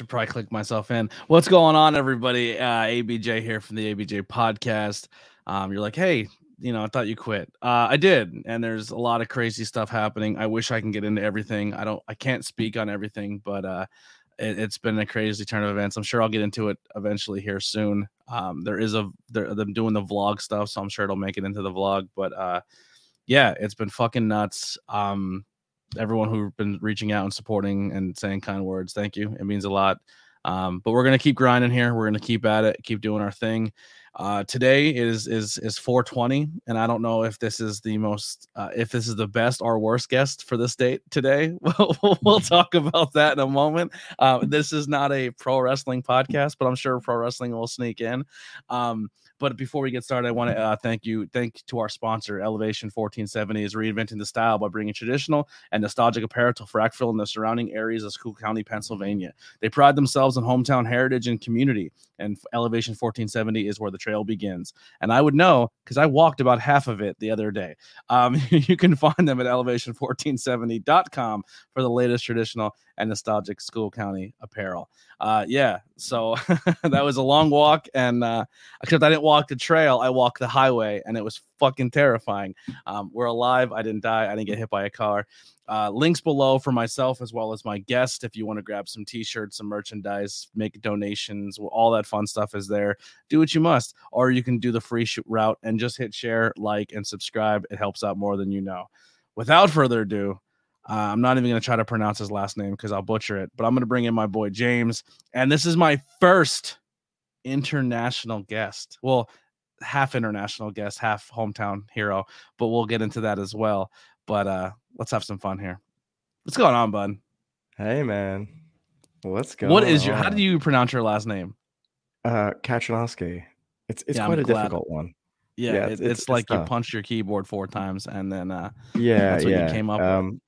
should probably click myself in. What's going on, everybody? Uh, ABJ here from the ABJ podcast. Um, you're like, hey, you know, I thought you quit. Uh, I did, and there's a lot of crazy stuff happening. I wish I can get into everything. I don't, I can't speak on everything, but uh, it, has been a crazy turn of events. I'm sure I'll get into it eventually here soon. Um, there is a, they're them doing the vlog stuff, so I'm sure it'll make it into the vlog. But uh, yeah, it's been fucking nuts. Um, everyone who've been reaching out and supporting and saying kind words. Thank you. It means a lot. Um, but we're gonna keep grinding here. We're gonna keep at it, keep doing our thing. Uh, today is is is 420, and I don't know if this is the most, uh, if this is the best or worst guest for this date today. we'll, we'll talk about that in a moment. Uh, this is not a pro wrestling podcast, but I'm sure pro wrestling will sneak in. Um, but before we get started, I want to uh, thank you, thank to our sponsor, Elevation 1470 is reinventing the style by bringing traditional and nostalgic apparel to Frackville and the surrounding areas of Schuylkill County, Pennsylvania. They pride themselves on hometown heritage and community, and Elevation 1470 is where the trail begins. And I would know because I walked about half of it the other day. Um, you can find them at elevation1470.com for the latest traditional and nostalgic Schuylkill County apparel. Uh, yeah, so that was a long walk, and uh, except I didn't walk the trail, I walked the highway, and it was fucking terrifying. Um, we're alive. I didn't die. I didn't get hit by a car. Uh, links below for myself as well as my guest. If you want to grab some t-shirts, some merchandise, make donations, all that fun stuff is there. Do what you must, or you can do the free route and just hit share, like, and subscribe. It helps out more than you know. Without further ado, uh, I'm not even going to try to pronounce his last name because I'll butcher it, but I'm going to bring in my boy James. And this is my first international guest. Well, half international guest, half hometown hero, but we'll get into that as well. But uh let's have some fun here. What's going on, bud? Hey man. What's going What is your how do you pronounce your last name? Uh Kachnoskie. It's it's yeah, quite I'm a glad. difficult one. Yeah, yeah it's, it's, it's, like you punched your keyboard four times and then uh yeah, that's what yeah. came up um,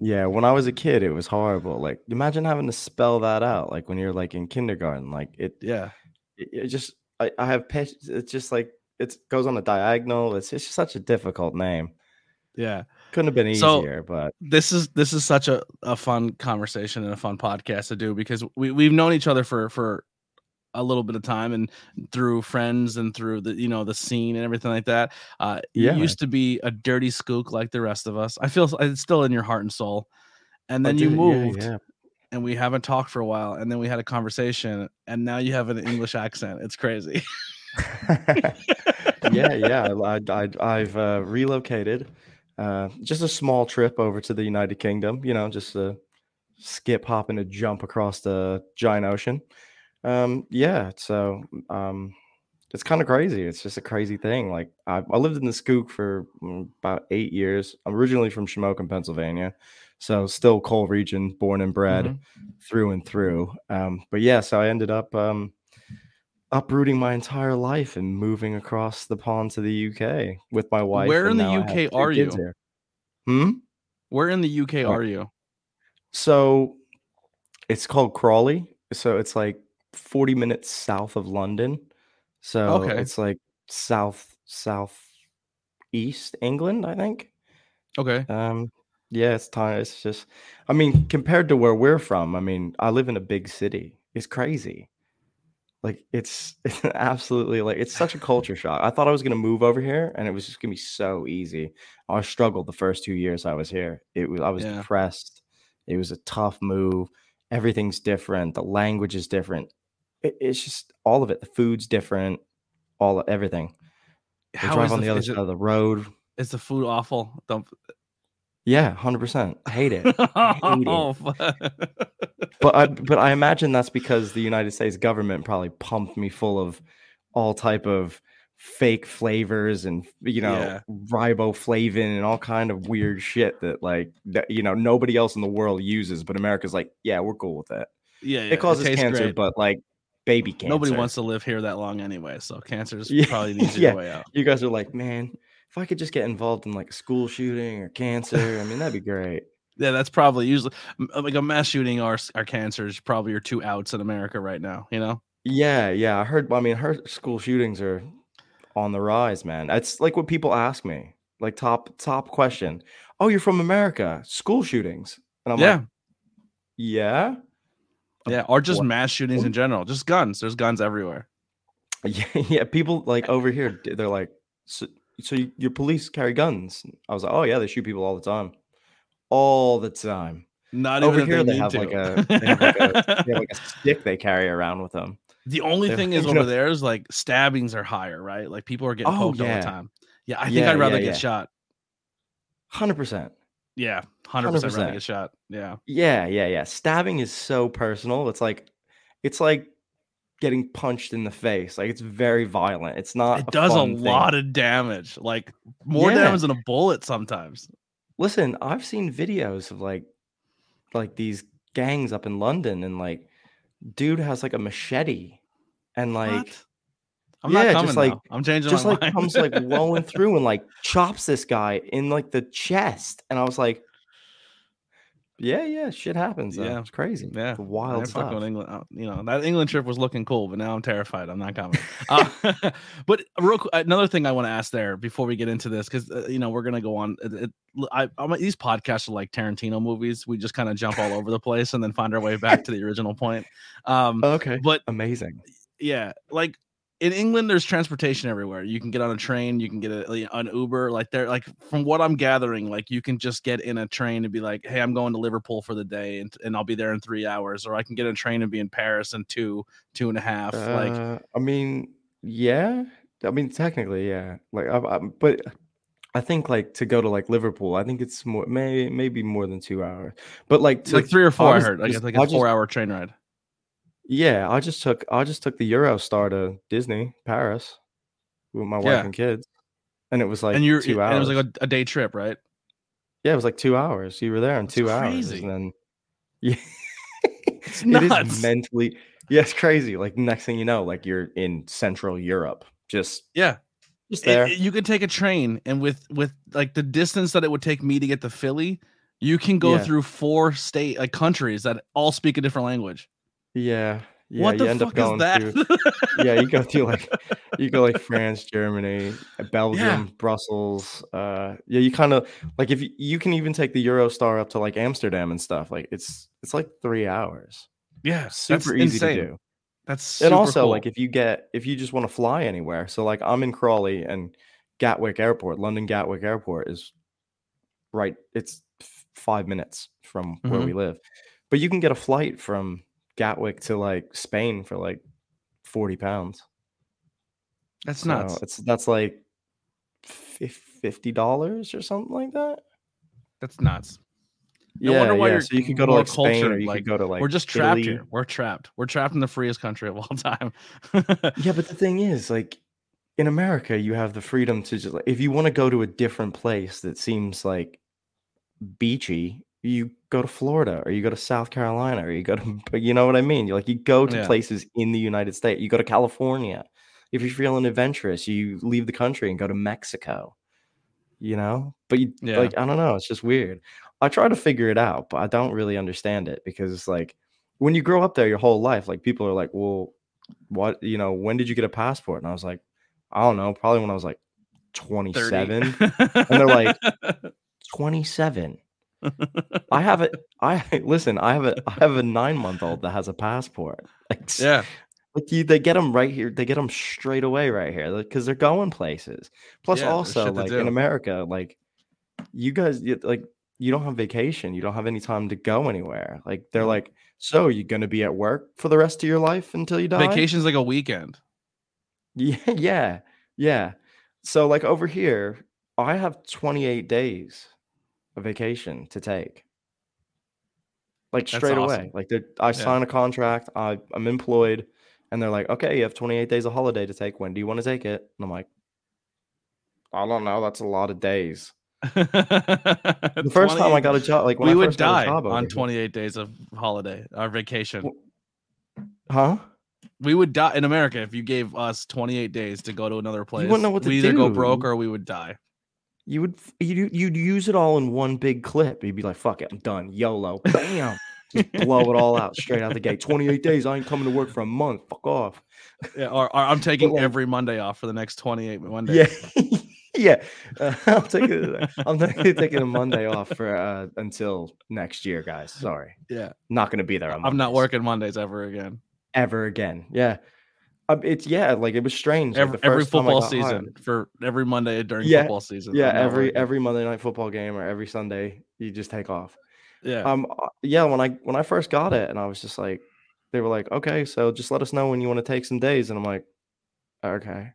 yeah, when I was a kid it was horrible. Like imagine having to spell that out like when you're like in kindergarten. Like it yeah. It, it just I, I have it's just like it goes on a diagonal. It's it's such a difficult name. Yeah. Couldn't have been easier, so, but this is this is such a, a fun conversation and a fun podcast to do because we, we've known each other for for a little bit of time and through friends and through the you know the scene and everything like that. Uh, yeah. you used to be a dirty skook like the rest of us. I feel it's still in your heart and soul. And then you moved, yeah, yeah. And we haven't talked for a while. And then we had a conversation, and now you have an English accent. It's crazy. yeah, yeah. I, I've uh, relocated. Uh, just a small trip over to the United Kingdom. You know, just a skip, hop, and a jump across the giant ocean. Um, yeah, so um, it's kind of crazy. It's just a crazy thing. Like I, I lived in the Skook for mm, about eight years. I'm originally from Shamokin, Pennsylvania, so still coal region, born and bred mm-hmm. through and through. Um, but yeah, so I ended up um, uprooting my entire life and moving across the pond to the UK with my wife. Where in the UK are you? Here. Hmm. Where in the UK oh. are you? So it's called Crawley. So it's like 40 minutes south of London. So okay. it's like south south east England, I think. Okay. Um yeah, it's time. It's just I mean, compared to where we're from, I mean, I live in a big city. It's crazy. Like it's, it's absolutely like it's such a culture shock. I thought I was gonna move over here and it was just gonna be so easy. I struggled the first two years I was here. It was I was yeah. depressed. It was a tough move. Everything's different. The language is different it, it's just all of it. The food's different, all everything. How drive on the, the other side it, of the road. Is the food awful? Don't. Yeah, hundred percent. I hate it. Hate it. Oh, but I but I imagine that's because the United States government probably pumped me full of all type of fake flavors and you know yeah. riboflavin and all kind of weird shit that like that you know nobody else in the world uses but america's like yeah we're cool with it yeah, yeah. it causes it cancer great. but like baby cancer. Nobody wants to live here that long anyway, so cancer is yeah. probably the easier way out. You guys are like, man, if I could just get involved in like a school shooting or cancer, I mean, that'd be great. Yeah, that's probably usually like a mass shooting or, or cancer is probably your two outs in America right now, you know? Yeah, yeah. I heard, I mean, her school shootings are on the rise, man. That's like what people ask me. Like top top question. Oh, you're from America. School shootings. And I'm yeah. like, yeah. Yeah, or just What? mass shootings in general. Just guns. There's guns everywhere. Yeah, yeah. People like over here, they're like, so, so you- your police carry guns? I was like, oh yeah, they shoot people all the time, all the time. Not Over even here, they have like a they have like a they have like a stick they carry around with them. the only they're- thing is over know- there is like stabbings are higher, right? Like people are getting Oh, poked all the time. Yeah, I think Yeah, I'd rather yeah, get yeah. shot. Hundred percent. Yeah, hundred percent rather 100%. get shot. Yeah, Yeah, yeah, yeah. Stabbing is so personal. It's like it's like getting punched in the face. Like it's very violent. It's not. it does a thing. lot of damage. Like more Yeah. damage than a bullet sometimes. Listen, I've seen videos of like like these gangs up in London and like dude has like a machete and like What? I'm yeah, not just like-. I'm changing just like mind. comes like rolling through and like chops this guy in like the chest. And I was like, Yeah, yeah, shit happens. though. Yeah. It's crazy. Yeah, It's I wild fucking stuff. England. uh, You know that England trip was looking cool, but now I'm terrified. I'm not coming. uh, but real quick, another thing I want to ask there before we get into this, because uh, you know we're gonna go on. It, it, I, I'm, these podcasts are like Tarantino movies. We just kind of jump all over the place and then find our way back to the original point. Um, Okay. but Amazing. yeah, like in England, there's transportation everywhere. You can get on a train, you can get a, an Uber. Like they're like from what I'm gathering, like you can just get in a train and be like, "Hey, I'm going to Liverpool for the day, and, and I'll be there in three hours," or I can get a train and be in Paris in two, two and a half. like, Uh, I mean, yeah. I mean, technically, yeah. Like, I, I, but I think like to go to like Liverpool, I think it's more, may maybe more than two hours. But like, to, like three or four. I, was heard. Like just- it's like I a just- four hour train ride. Yeah, I just took I just took the Eurostar to Disney Paris with my wife Yeah. and kids, and it was like and you're two and hours. it was like a, a day trip, right? yeah, it was like two hours. You were there in That's two hours, and then yeah, It's it is mentally yeah, it's crazy. Like next thing you know, like you're in Central Europe, just Yeah. just It- there. it- you could take a train and with with like the distance that it would take me to get to Philly, you can go Yeah. through four state like countries that all speak a different language. Yeah, yeah. what you end fuck up going is through. yeah, you go through like you go like France, Germany, uh, Belgium, Brussels. Uh, yeah, you kind of like if you, you can even take the Eurostar up to like Amsterdam and stuff. Like it's it's like three hours. yeah, Super easy insane. to do. That's super and also cool. like if you get if you just want to fly anywhere. So like I'm in Crawley and Gatwick Airport, London Gatwick Airport is right. It's five minutes from where Mhm. we live, but you can get a flight from Gatwick to like Spain for like forty pounds. that's So nuts. It's that's like fifty dollars or something like that. That's nuts. No yeah, wonder why yeah. you're so you could go to like Spain or you like, could go to like We're just trapped Italy. here. We're trapped. We're trapped in the freest country of all time. Yeah, but the thing is, like in America, you have the freedom to just like if you want to go to a different place that seems like beachy, you go to Florida or you go to South Carolina or you go to but you know what I mean? You're like you go to Yeah. places in the United States. You go to California. If you're feeling adventurous, you leave the country and go to Mexico. You know? But you Yeah. like I don't know, it's just weird. I try to figure it out, but I don't really understand it because it's like when you grow up there your whole life, like people are like, "Well, what, you know, when did you get a passport?" And I was like, "I don't know, probably when I was like 27." And they're like, 27. I have it. I listen. I have a. I have a nine month old that has a passport. Like, yeah. like you, they get them right here. They get them straight away right here because they're going places. Plus, Yeah, also like in America, like you guys, you, like you don't have vacation. You don't have any time to go anywhere. Like they're Mhm. like, so you're gonna be at work for the rest of your life until you die. Vacation's like a weekend. Yeah, yeah, yeah. So like over here, I have 28 days of vacation to take. Like straight awesome. away. Like I sign a contract, I, I'm employed, and they're like, okay, you have 28 days of holiday to take. When do you want to take it? And I'm like, I don't know. That's a lot of days. The first time I got a job, like when we I would a die job on here- 28 days of holiday or vacation. Huh? we would die in America if you gave us 28 days to go to another place. You wouldn't know what to we either go broke or we would die. You would you you'd use it all in one big clip. You'd be like, "Fuck it, I'm done." YOLO, bam, just blow it all out straight out the gate. Twenty eight days. I ain't coming to work for a month. Fuck off. Yeah, or, or I'm taking like- every Monday off for the next 28 Mondays. Yeah, yeah, uh, I'm taking I'm taking a Monday off for uh, until next year, guys. Sorry, Yeah. not going to be there. On I'm not working Mondays ever again. ever again. Yeah, um, it's yeah, like it was strange. like, Every, the every football season for every Monday during Yeah, football season. Yeah, every working. every Monday night football game or every Sunday, you just take off. yeah. Um, uh, yeah, when I when I first got it, and I was just like, they were like, okay, so just let us know when you want to take some days, and I'm like, okay.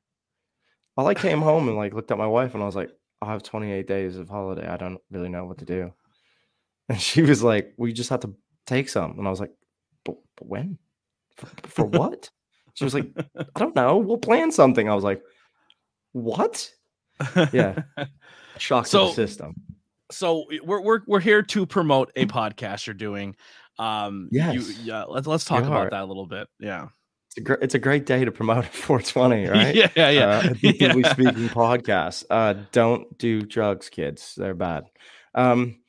Well, I like came home and like looked at my wife, and I was like, I have 28 days of holiday. I don't really know what to do. And she was like, we just have to take some, and I was like, but, but when? For, for what? She was like, I don't know. We'll plan something. I was like, what? yeah. Shock So- the system. so we're we're we're here to promote a podcast you're doing. Um, you, yeah. Let's let's talk You about are. that a little bit. Yeah. It's a, gr- it's a great day to promote 420, right? yeah. Yeah. Yeah. uh, yeah. speaking podcast. Uh, don't do drugs, kids. They're bad. Um,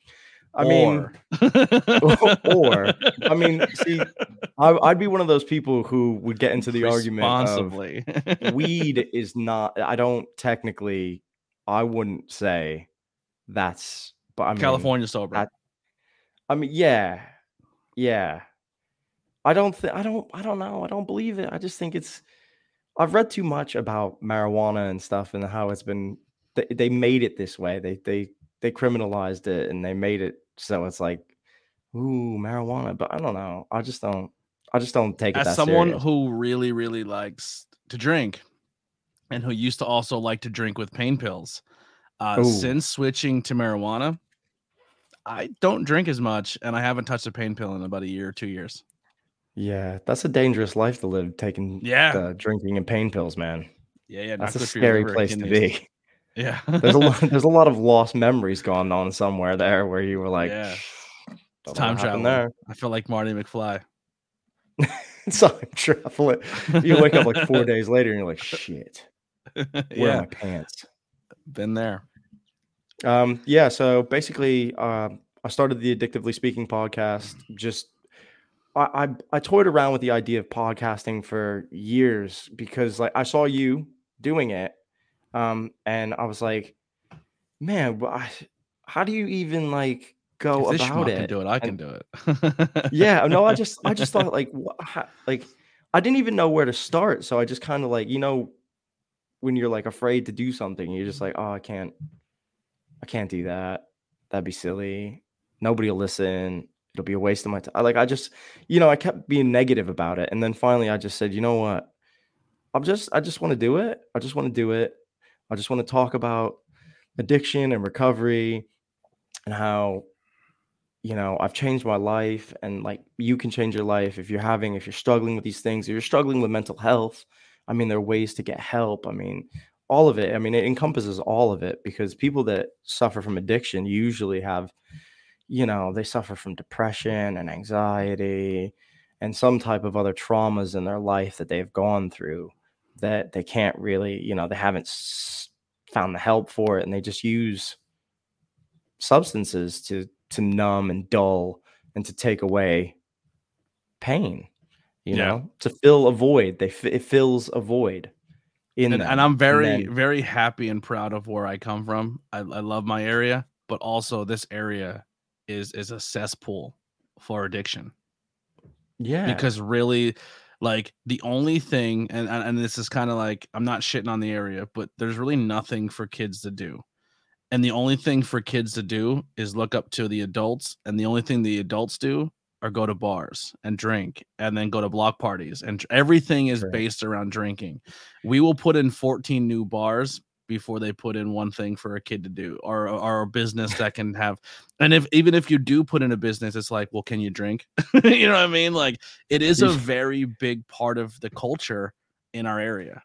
I mean, or, I mean, see, I, I'd be one of those people who would get into the argument of weed is not. I don't technically. I wouldn't say that's. But I mean, California sober. I mean, yeah, yeah. I don't think. I don't. I don't know. I don't believe it. I just think it's. I've read too much about marijuana and stuff and how it's been. They, they made it this way. They they they criminalized it and they made it so it's like, ooh, marijuana. But I don't know. I just don't. I just don't take it As someone serious. who really really likes to drink, and who used to also like to drink with pain pills, uh, since switching to marijuana, I don't drink as much, and I haven't touched a pain pill in about a year or two years. Yeah, that's a dangerous life to live. Taking Yeah. drinking and pain pills, man. Yeah, yeah. That's a good for your scary place to be. Yeah. There's a lot. There's a lot of lost memories going on somewhere there where you were like, Yeah. "Don't time what there. I feel like Marty McFly. Time travel. You wake up like four days later and you're like, shit. Where are yeah, my pants? been there. Um, yeah. So basically, um, I started the Addictively Speaking podcast. Just I, I I toyed around with the idea of podcasting for years because like I saw you doing it, um, and I was like, man, I, how do you even like go if about it? can do it, I can do it. yeah no i just i just thought like wha- ha- like i didn't even know where to start. So i just kind of like you know when you're like afraid to do something you're just like oh i can't i can't do that. That'd be silly. Nobody will listen. It'll be a waste of my time like i just you know i kept being negative about it. And then finally i just said you know what? I'm just i just want to do it. I just want to do it i just want to talk about addiction and recovery and how you know i've changed my life and like you can change your life if you're having if you're struggling with these things if you're struggling with mental health i mean there are ways to get help i mean all of it i mean it encompasses all of it because people that suffer from addiction usually have you know they suffer from depression and anxiety and some type of other traumas in their life that they've gone through that they can't really you know they haven't found the help for it and they just use substances to to numb and dull and to take away pain you Yeah. know to fill a void they f- it fills a void in and, them. and I'm very, then- very happy and proud of where I come from. I, I love my area, but also this area is is a cesspool for addiction. yeah because really like the only thing and and, this is kind of like i'm not shitting on the area but there's really nothing for kids to do. And the only thing for kids to do is look up to the adults and the only thing the adults do are go to bars and drink and then go to block parties and everything is based around drinking. We will put in 14 new bars before they put in one thing for a kid to do or or a business that can have and if even if you do put in a business it's like well can you drink? You know what i mean? Like it is a very big part of the culture in our area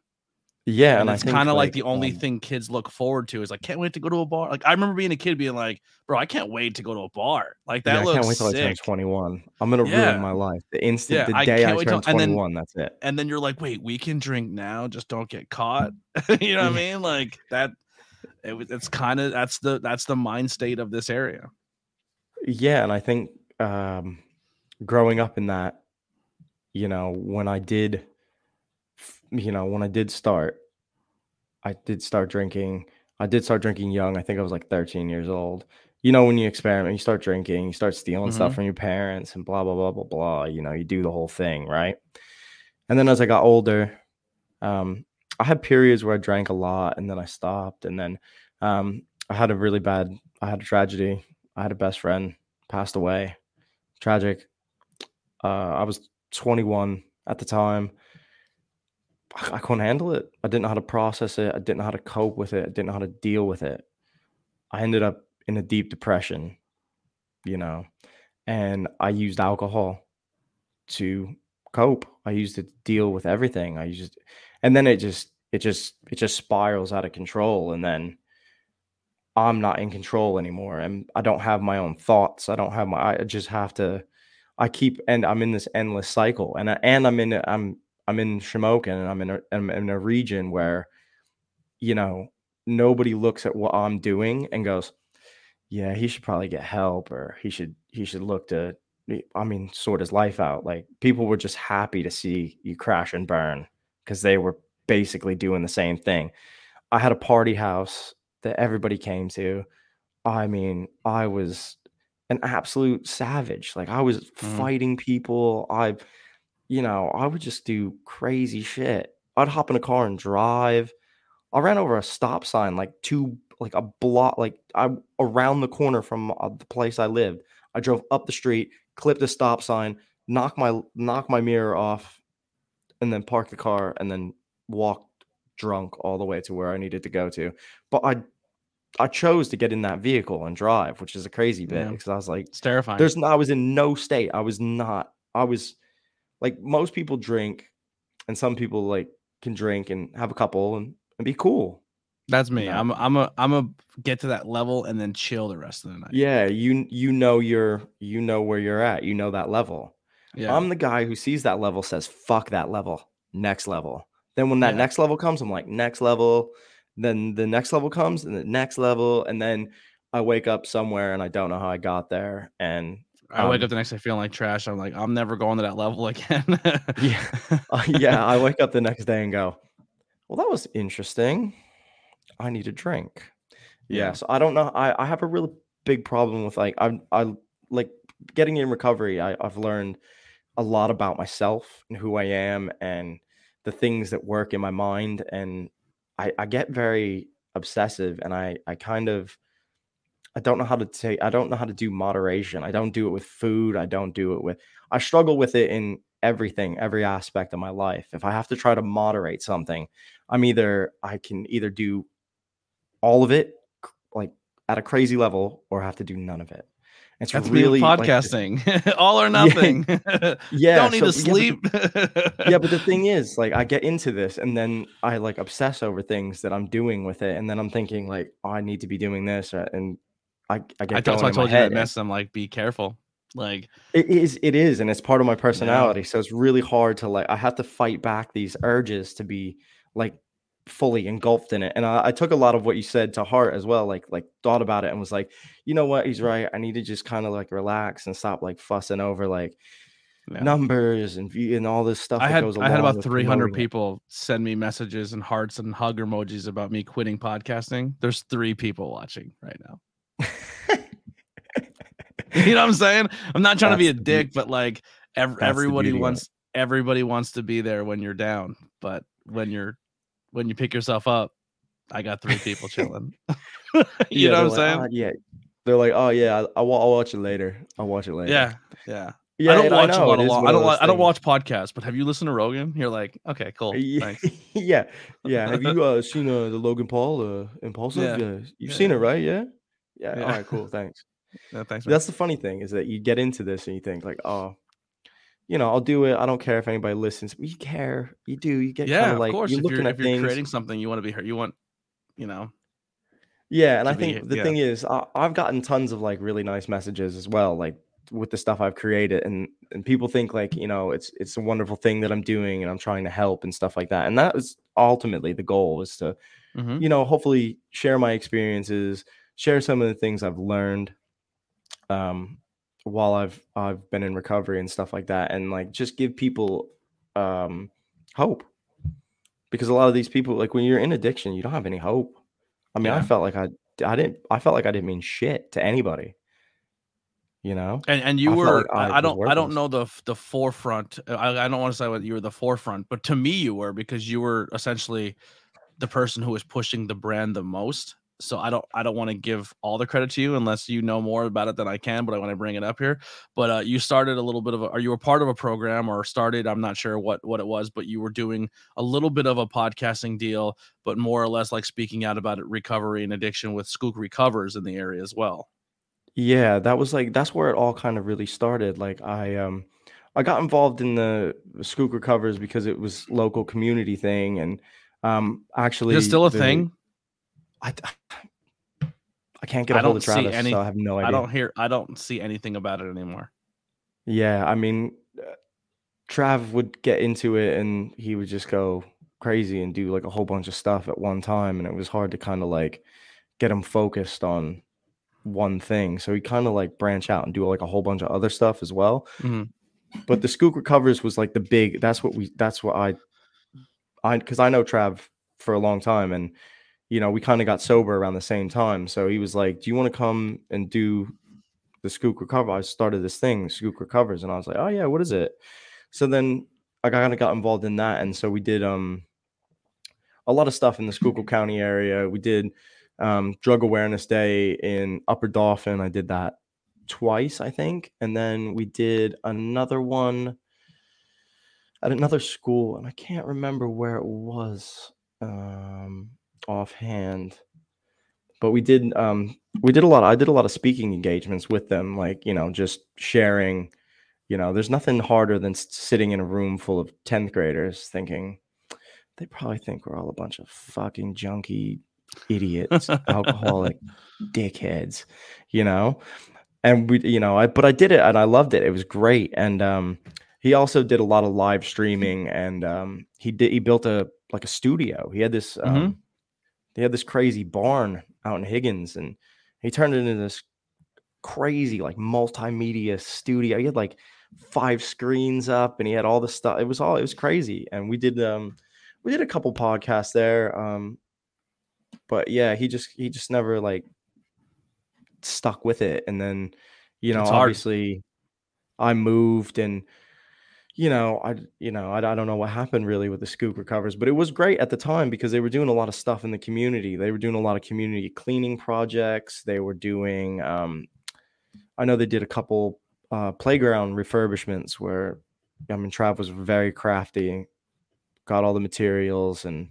yeah and, and, it's kind of like, the only um, thing kids look forward to is like can't wait to go to a bar like i remember being a kid being like bro i can't wait to go to a bar like that yeah, I looks can't wait till I turn sick 21. I'm gonna Yeah. ruin my life. The instant Yeah, the day I, can't turn then- 21, that's it. and then you're like wait we can drink now just don't get caught you know what i mean like that it, it's kind of that's the that's the mind state of this area Yeah, and I think um growing up in that, you know, when I did you know, when I did start, I did start drinking. I did start drinking young. I think I was like 13 years old. You know, when you experiment, you start drinking, you start stealing stuff Mhm. from your parents and blah, blah, blah, blah, blah. You know, you do the whole thing, right? And then as I got older, um, I had periods where I drank a lot and then I stopped. And then um, I had a really bad, I had a tragedy. I had a best friend passed away. Tragic. Uh, I was 21 at the time. I couldn't handle it. I didn't know how to process it. I didn't know how to cope with it. I didn't know how to deal with it. I ended up in a deep depression, you know, and I used alcohol to cope. I used it to deal with everything. I used, and then it just, it just, it just spirals out of control. And then I'm not in control anymore. And I don't have my own thoughts. I don't have my, I just have to, I keep, and I'm in this endless cycle. And, I, and I'm in, I'm, I'm in Shamokin and I'm in a, I'm in a region where, you know, nobody looks at what I'm doing and goes, yeah, he should probably get help or he should, he should look to, I mean, sort his life out. Like people were just happy to see you crash and burn because they were basically doing the same thing. I had a party house that everybody came to. I mean, I was an absolute savage. Like I was mm-hmm. fighting people. I, you know, I would just do crazy shit. I'd hop in a car and drive. I ran over a stop sign like two, like a block, like I around the corner from uh, the place I lived. I drove up the street, clipped a stop sign, knocked my knocked my mirror off, and then parked the car, and then walked drunk all the way to where I needed to go to. But I I chose to get in that vehicle and drive, which is a crazy bit Yeah. because I was like, It's terrifying. there's no, I was in no state. I was not. I was like most people drink, and some people like can drink and have a couple and, and be cool. That's me. No. I'm I'm a I'm a get to that level and then chill the rest of the night. Yeah, you you know you're you know where you're at. You know that level. Yeah. I'm the guy who sees that level, says fuck that level, next level. Then when that Yeah. next level comes, I'm like next level. Then the next level comes, and the next level, and then I wake up somewhere and I don't know how I got there. And I wake um, up the next day feeling like trash. I'm like, I'm never going to that level again. Yeah. Uh, yeah, I wake up the next day and go, well, that was interesting. I need a drink. Yeah. Yeah. So I don't know. I, I have a really big problem with like I'm, I like getting in recovery. I, I've learned a lot about myself and who I am and the things that work in my mind. And I, I get very obsessive and I, I kind of I don't know how to take I don't know how to do moderation. I don't do it with food. I don't do it with I struggle with it in everything, every aspect of my life. If I have to try to moderate something, I'm either I can either do all of it like at a crazy level or have to do none of it. It's That's really me like, podcasting. All or nothing. yeah, Don't need so- to yeah, but sleep. yeah, but the thing is, like, I get into this and then I like obsess over things that I'm doing with it, and then I'm thinking like, oh, I need to be doing this, and I I get I, that's why I told you that mess. I'm like, be careful. Like, It is, it is, and it's part of my personality. So it's really hard to like. I have to fight back these urges to be like fully engulfed in it. And I, I took a lot of what you said to heart as well. Like, like thought about it and was like, you know what, he's mm-hmm. right. I need to just kind of like relax and stop like fussing over like yeah. numbers and and all this stuff. I that had I had about 300 people send me messages and hearts and hug emojis about me quitting podcasting. There's three people watching right now. You know what I'm saying? I'm not trying to be a That's dick, but like ev- everybody beauty of it. wants everybody wants to be there when you're down, but when you're when you pick yourself up, I got three people chilling. you Yeah, know what I'm saying? like, "Ah, yeah. They're like, oh yeah, I'll, I'll watch it later. I'll watch it later. yeah, yeah. yeah. I don't watch a lot of long, I don't like, I don't watch podcasts, but have you listened to Rogan? You're like, okay, cool, Yeah, thanks. yeah, yeah. Have you uh, seen uh, the Logan Paul uh, Impulsive? Yeah. Yeah, you've Yeah, seen it, right? Yeah, yeah. Yeah. All right, cool. Thanks. Yeah, thanks. man. That's the funny thing is that you get into this and you think like, oh, you know, I'll do it. I don't care if anybody listens. But you care. You do. You get yeah, kind of like course. you're If looking you're, at if you're things. creating something, you want to be heard. You want, you know, Yeah, and I be- think the yeah. thing is, I, I've gotten tons of like really nice messages as well, like with the stuff I've created, and and people think like you know it's it's a wonderful thing that I'm doing and I'm trying to help and stuff like that, and that is ultimately the goal is to mhm. you know hopefully share my experiences, share some of the things I've learned, um, while I've I've been in recovery and stuff like that, and like just give people um hope because a lot of these people like when you're in addiction, you don't have any hope. I mean, I felt like I I didn't I felt like I didn't mean shit to anybody. You know? And and you I were like I I, I don't I don't know the the forefront. uh, I, I don't want to say what you were the forefront, but to me you were because you were essentially the person who was pushing the brand the most. So I don't I don't want to give all the credit to you unless you know more about it than I can. But I want to bring it up here. But uh, you started a little bit of a, or you were part of a program or started. I'm not sure what what it was, but you were doing a little bit of a podcasting deal, but more or less like speaking out about recovery and addiction with Skook Recovers in the area as well. Yeah, that was like that's where it all kind of really started. Like I um I got involved in the Skook Recovers because it was local community thing and um actually Is it still a the- thing? I I can't get a I hold of Travis, any- so I have no idea. I don't hear. I don't see anything about it anymore. Yeah, I mean, uh, Trav would get into it and he would just go crazy and do like a whole bunch of stuff at one time, and it was hard to kind of like get him focused on one thing. So he kind of like branch out and do like a whole bunch of other stuff as well. Mhm. But the Skook recovers was like the big. That's what we. That's what I. I because I know Trav for a long time and. You know, we kind of got sober around the same time. So he was like, Do you want to come and do the Skook Recover. I started this thing, Skook Recovers, and I was like, oh yeah, what is it? So then I kind of got involved in that, and so we did um a lot of stuff in the Schuylkill County area. We did um, Drug Awareness Day in Upper Dauphin. I did that twice, I think, and then we did another one at another school, and I can't remember where it was um, offhand but we did um we did a lot i did a lot of speaking engagements with them like you know just sharing you know there's nothing harder than sitting in a room full of 10th graders thinking they probably think we're all a bunch of fucking junky idiots alcoholic dickheads you know and we you know i but i did it and i loved it it was great and um he also did a lot of live streaming and um he did he built a like a studio he had this um Mhm. He had this crazy barn out in Hegins and he turned it into this crazy like multimedia studio. He had like five screens up and he had all the stuff. It was all it was crazy. And we did um we did a couple podcasts there. Um but yeah, he just he just never like stuck with it. And then, you know, It's hard. obviously I moved and you know, I you know, I, I don't know what happened really with the Skook recovers, but it was great at the time because they were doing a lot of stuff in the community. They were doing a lot of community cleaning projects. They were doing um I know they did a couple uh playground refurbishments where I mean Trav was very crafty, got all the materials and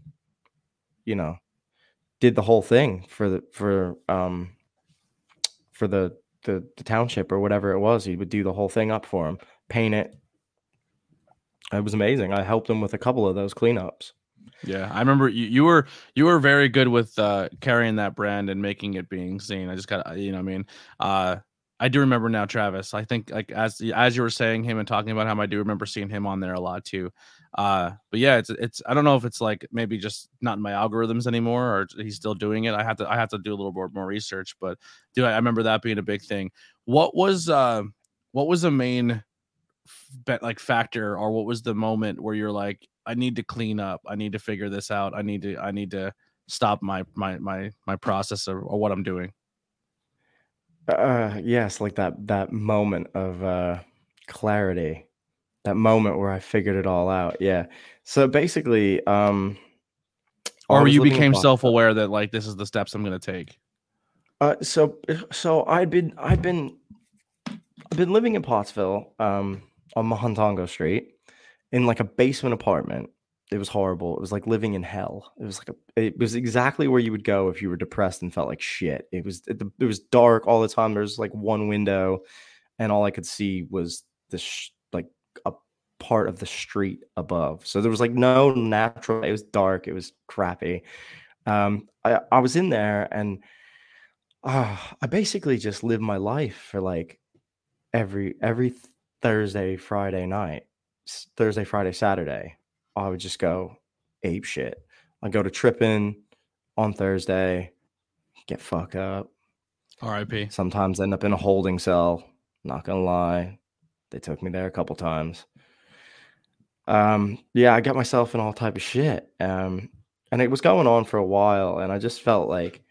you know, did the whole thing for the for um for the the, the township or whatever it was. He would do the whole thing up for him, paint it, it was amazing. I helped him with a couple of those cleanups. Yeah, I remember you, you were you were very good with uh, carrying that brand and making it being seen. I just got you know, I mean, uh, I do remember now, Travis. I think like as as you were saying him and talking about him, I do remember seeing him on there a lot too. Uh, but yeah, it's it's I don't know if it's like maybe just not in my algorithms anymore or he's still doing it. I have to I have to do a little more more research. But dude, I, I remember that being a big thing. What was uh what was the main bet like factor or what was the moment where you're like i need to clean up i need to figure this out i need to i need to stop my my my my process or, or what i'm doing Uh, yes, like that that moment of uh, clarity, that moment where I figured it all out. Yeah. So basically, um, or you became self-aware that like this is the steps i'm going to take Uh, so so I'd been i've been I've been living in Pottsville, um, on Mahantongo Street, in like a basement apartment. It was horrible. It was like living in hell. It was like a. It was exactly where you would go if you were depressed and felt like shit. It was it, it was dark all the time. There was like one window, and all I could see was this sh- like a part of the street above. So there was like no natural. It was dark. It was crappy. Um, I I was in there and uh, I basically just lived my life for like every every Thursday, Friday night, Thursday, Friday, Saturday. I would just go ape shit. I go to tripping on Thursday, get fucked up. rip Sometimes end up in a holding cell. Not gonna lie, they took me there a couple times. Um, yeah, I got myself in all type of shit. Um, and it was going on for a while, and I just felt like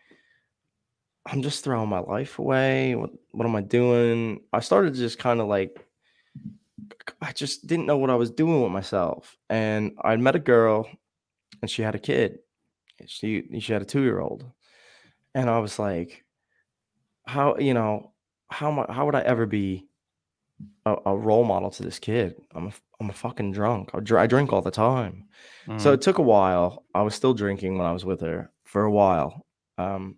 I'm just throwing my life away. What what am I doing? I started to just kind of like I just didn't know what I was doing with myself. And I met a girl and she had a kid. She she had a 2-year-old. And I was like, how, you know, how how would I ever be a, a role model to this kid? I'm a, I'm a fucking drunk. I, dr- I drink all the time. So Mhm. it took a while. I was still drinking when I was with her for a while. Um,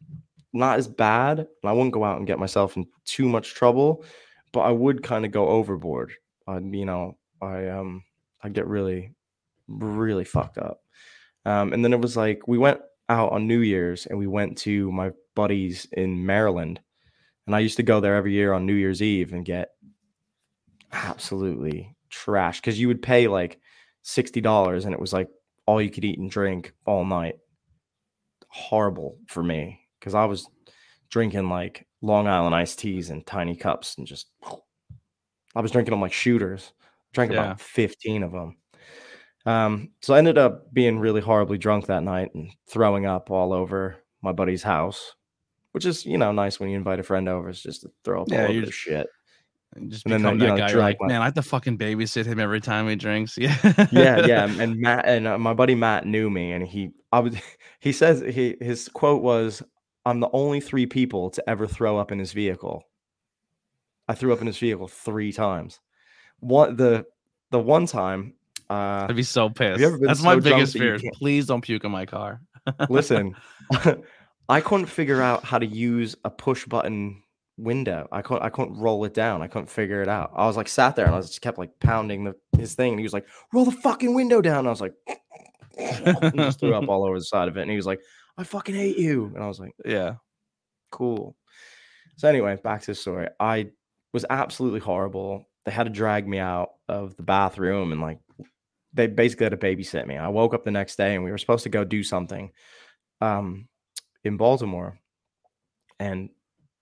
not as bad. I wouldn't go out and get myself in too much trouble, but I would kind of go overboard. I'd, you know, I um, I'd get really, really fucked up. Um, and then it was like we went out on New Year's and we went to my buddies in Maryland, and I used to go there every year on New Year's Eve and get absolutely trash because you would pay like sixty dollars and it was like all you could eat and drink all night. Horrible for me because I was drinking like Long Island iced teas in tiny cups and just I was drinking them like shooters. Drank Yeah. about 15 of them. Um, so I ended up being really horribly drunk that night and throwing up all over my buddy's house, which is, you know, nice when you invite a friend over. It's just to throw up Yeah, all over just- shit. And just And then, become you that know, guy. Like, my- man, I have to fucking babysit him every time he drinks. Yeah. yeah, yeah. And Matt and uh, my buddy Matt knew me, and he, I was, he says he his quote was, "I'm the only three people to ever throw up in his vehicle." I threw up in his vehicle three times. One the the one time, uh, I'd be so pissed. That's my so drunk biggest fear. Please don't puke in my car. listen, I couldn't figure out how to use a push button window. I couldn't I couldn't roll it down. I couldn't figure it out. I was like sat there and I was just kept like pounding the his thing, and he was like, "Roll the fucking window down." And I was like, just threw up all over the side of it, and he was like, "I fucking hate you," and I was like, yeah. "Cool." So anyway, back to the story. I was absolutely horrible. They had to drag me out of the bathroom and like they basically had to babysit me. I woke up the next day and we were supposed to go do something um in Baltimore and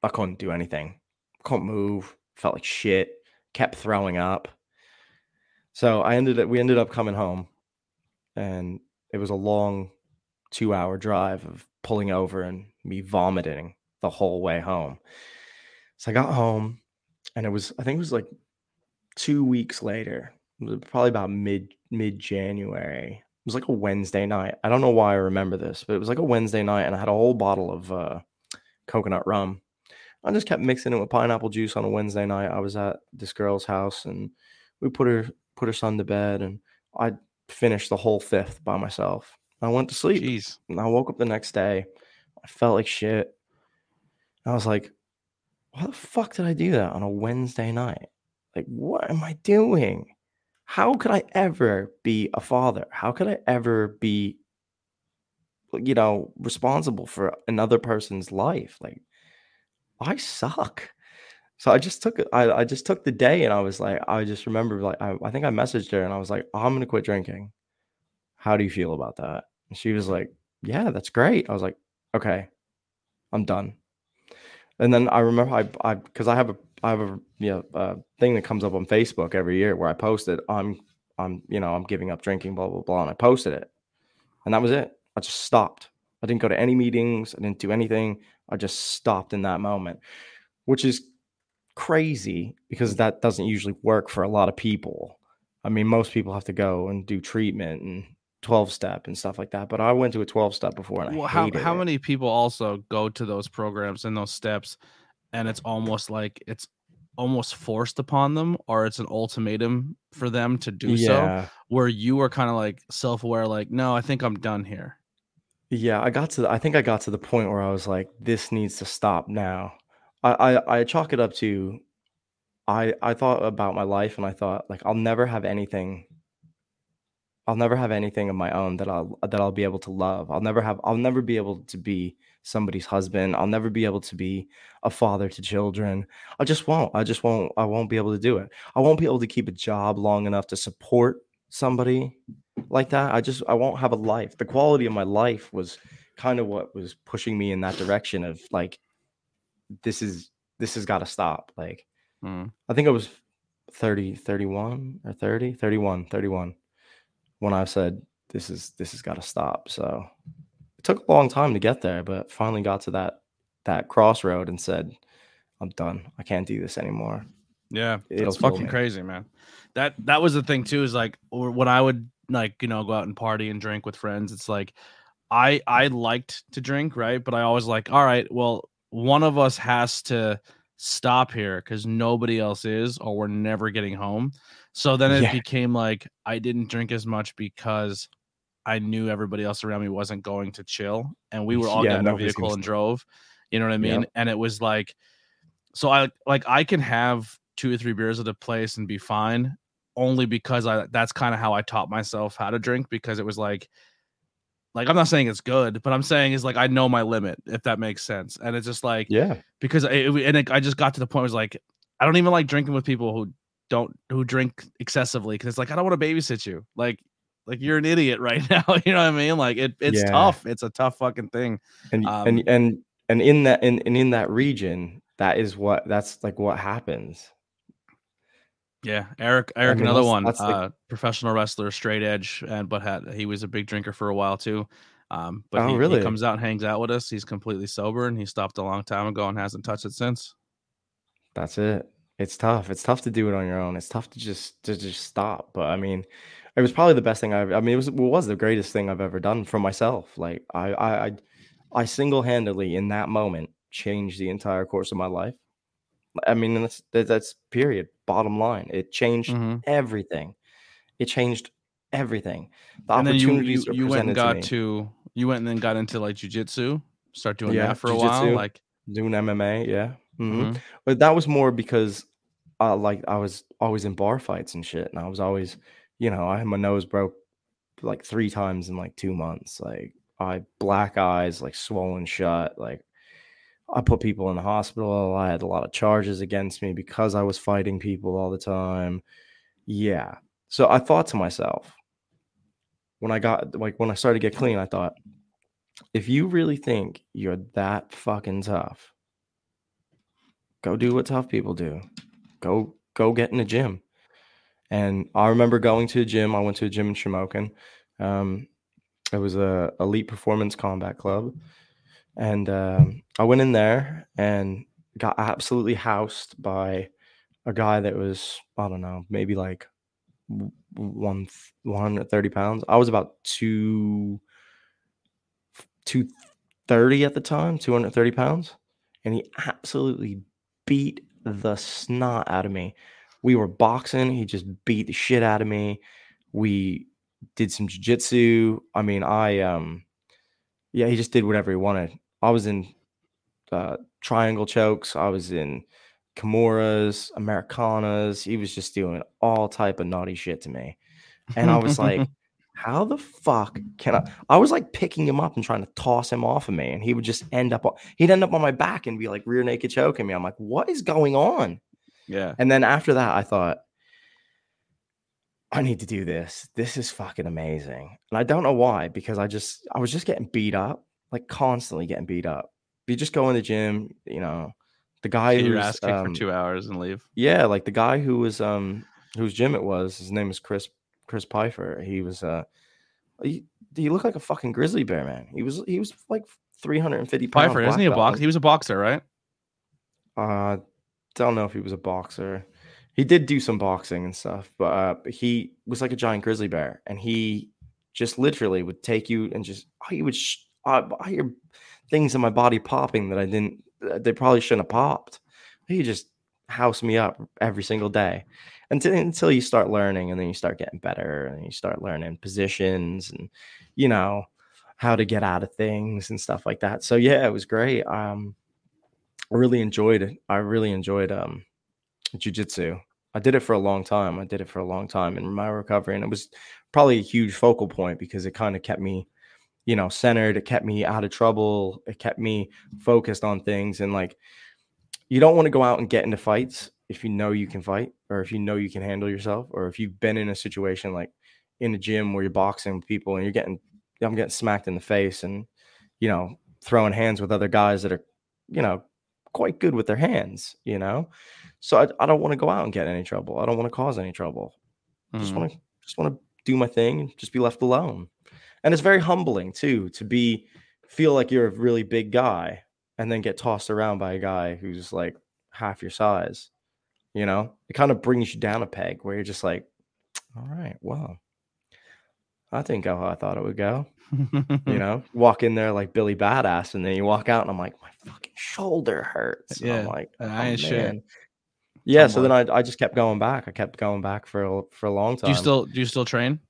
I couldn't do anything. Couldn't move, felt like shit, kept throwing up. So I ended up we ended up coming home and it was a long 2-hour drive of pulling over and me vomiting the whole way home. So I got home and it was I think it was like 2 weeks later. Probably about mid mid January. It was like a Wednesday night. I don't know why I remember this, but it was like a Wednesday night and I had a whole bottle of uh coconut rum. I just kept mixing it with pineapple juice on a Wednesday night. I was at this girl's house and we put her put her son to bed and I finished the whole fifth by myself. I went to sleep. Jeez. And I woke up the next day. I felt like shit. I was like, why the fuck did I do that on a Wednesday night? Like, what am I doing? How could I ever be a father? How could I ever be, you know, responsible for another person's life? Like, I suck. So I just took. I, I just took the day and I was like, I just remember like I, I think I messaged her and I was like, I'm gonna quit drinking. How do you feel about that? And she was like, Yeah, that's great. I was like, Okay, I'm done. And then I remember I I because I have a I have a you know uh, thing that comes up on Facebook every year where I posted I'm I'm you know I'm giving up drinking blah blah blah and I posted it, and that was it. I just stopped. I didn't go to any meetings. I didn't do anything. I just stopped in that moment, which is crazy because that doesn't usually work for a lot of people. I mean, most people have to go and do treatment and 12 step and stuff like that. But I went to a 12 step before and I Well, how how it. many people also go to those programs and those steps, and it's almost like it's almost forced upon them, or it's an ultimatum for them to do so. Where you are kind of like self aware, like, no, I think I'm done here. Yeah, I got to the, I think I got to the point where I was like, this needs to stop now. I, I I chalk it up to I I thought about my life and I thought like I'll never have anything I'll never have anything of my own that I'll that I'll be able to love. I'll never have I'll never be able to be somebody's husband. I'll never be able to be a father to children. I just won't. I just won't I won't be able to do it. I won't be able to keep a job long enough to support somebody like that. I just I won't have a life. The quality of my life was kind of what was pushing me in that direction of like this is this has got to stop. Like Mm. I think I was 30 31 or 30 31 31 when I said this is this has got to stop. So it took a long time to get there, but finally got to that that crossroad and said, "I'm done. I can't do this anymore." Yeah, it's fucking me. crazy, man. That that was the thing too. Is like, or when I would like, you know, go out and party and drink with friends. It's like, I I liked to drink, right? But I always like, all right, well, one of us has to stop here because nobody else is, or we're never getting home. So then it Yeah. became like I didn't drink as much because I knew everybody else around me wasn't going to chill, and we were all Yeah, in a vehicle and drove. You know what I mean? And it was like, so I like I can have two or three beers at a place and be fine, only because I that's kind of how I taught myself how to drink because it was like, like I'm not saying it's good, but I'm saying is like I know my limit if that makes sense, and it's just like Yeah, because it, it- and it, I just got to the point where it's like I don't even like drinking with people who don't who drink excessively because it's like I don't want to babysit you. Like like you're an idiot right now you know what I mean? Like it it's Yeah. tough. It's a tough fucking thing. And Um, and and and in that and, and in that region, that is what that's like what happens. Yeah Eric Eric mean, another that's- one that's uh professional wrestler straight edge and but had he was a big drinker for a while too um but Oh, he, he really? comes out and hangs out with us he's completely sober and he stopped a long time ago and hasn't touched it since That's it. It's tough. It's tough to do it on your own. It's tough to just to just stop. But I mean, it was probably the best thing I've. I mean, it was it was the greatest thing I've ever done for myself. Like I I I, I single handedly in that moment changed the entire course of my life. I mean, that's that's period. Bottom line, it changed Mhm. everything. It changed everything. The and then you you, opportunities you went and got to to, you went and then got into like jujitsu start doing Yeah, that for a while like doing MMA. Yeah. mhm. mhm. But that was more because, uh, like I was always in bar fights and shit, and I was always, you know, I had my nose broke like three times in like two months. Like I black eyes, like swollen shut. Like I put people in the hospital. I had a lot of charges against me because I was fighting people all the time. Yeah. So I thought to myself, when I got like when I started to get clean, I thought, if you really think you're that fucking tough, go do what tough people do. Go go get in the gym. And I remember going to a gym. I went to a gym in Shamokin. Um, it was a elite performance combat club, and um, I went in there and got absolutely housed by a guy that was I don't know maybe like one one hundred thirty pounds. I was about two two thirty at the time, two hundred thirty pounds, and he absolutely beat the snot out of me. We were boxing. He just beat the shit out of me. We did some jujitsu. I mean, I um, yeah, he just did whatever he wanted. I was in uh, triangle chokes. I was in Kimuras, Americanas. He was just doing all type of naughty shit to me, and I was like, "How the fuck can I?" I was like picking him up and trying to toss him off of me, and he would just end up. on- He'd end up on my back and be like rear naked choking me. I'm like, "What is going on?" yeah And then after that, I thought, I need to do this. This is fucking amazing. And I don't know why, because I just, I was just getting beat up, like constantly getting beat up. You just go in the gym, you know, the guy get your ass kicked um, for two hours and leave yeah, like the guy who was, um, whose gym it was, his name is Chris, Chris Pfeiffer. He was, uh, he, he looked like a fucking grizzly bear, man. He was, he was like 350 pounds. Pfeiffer isn't he a boxer he was a boxer right Uh, don't know if he was a boxer. He did do some boxing and stuff, but uh, he was like a giant grizzly bear, and he just literally would take you and just oh, he would. Sh- I, I hear things in my body popping that I didn't. They probably shouldn't have popped. He just house me up every single day until until you start learning, and then you start getting better, and you start learning positions, and you know how to get out of things and stuff like that. So yeah, it was great. Um, I really enjoyed it. I really enjoyed um jujitsu. I did it for a long time. I did it for a long time in my recovery, and it was probably a huge focal point because it kind of kept me, you know, centered. It kept me out of trouble. It kept me focused on things. And like, you don't want to go out and get into fights if you know you can fight, or if you know you can handle yourself, or if you've been in a situation like in a gym where you're boxing with people and you're getting, I'm getting smacked in the face, and you know, throwing hands with other guys that are, you know, quite good with their hands, you know. So I, I don't want to go out and get any trouble. I don't want to cause any trouble. I just Mhm. want to just want to do my thing and just be left alone. And it's very humbling too to be feel like you're a really big guy and then get tossed around by a guy who's like half your size. You know, it kind of brings you down a peg where you're just like, all right, well, I didn't go how I thought it would go. You know, walk in there like Billy Badass, and then you walk out, and I'm like, my fucking shoulder hurts. And I'm Yeah, like, oh, I ain't shit. Yeah, Oh, so then I, I just kept going back. I kept going back for a, for a long time. do you still do you still train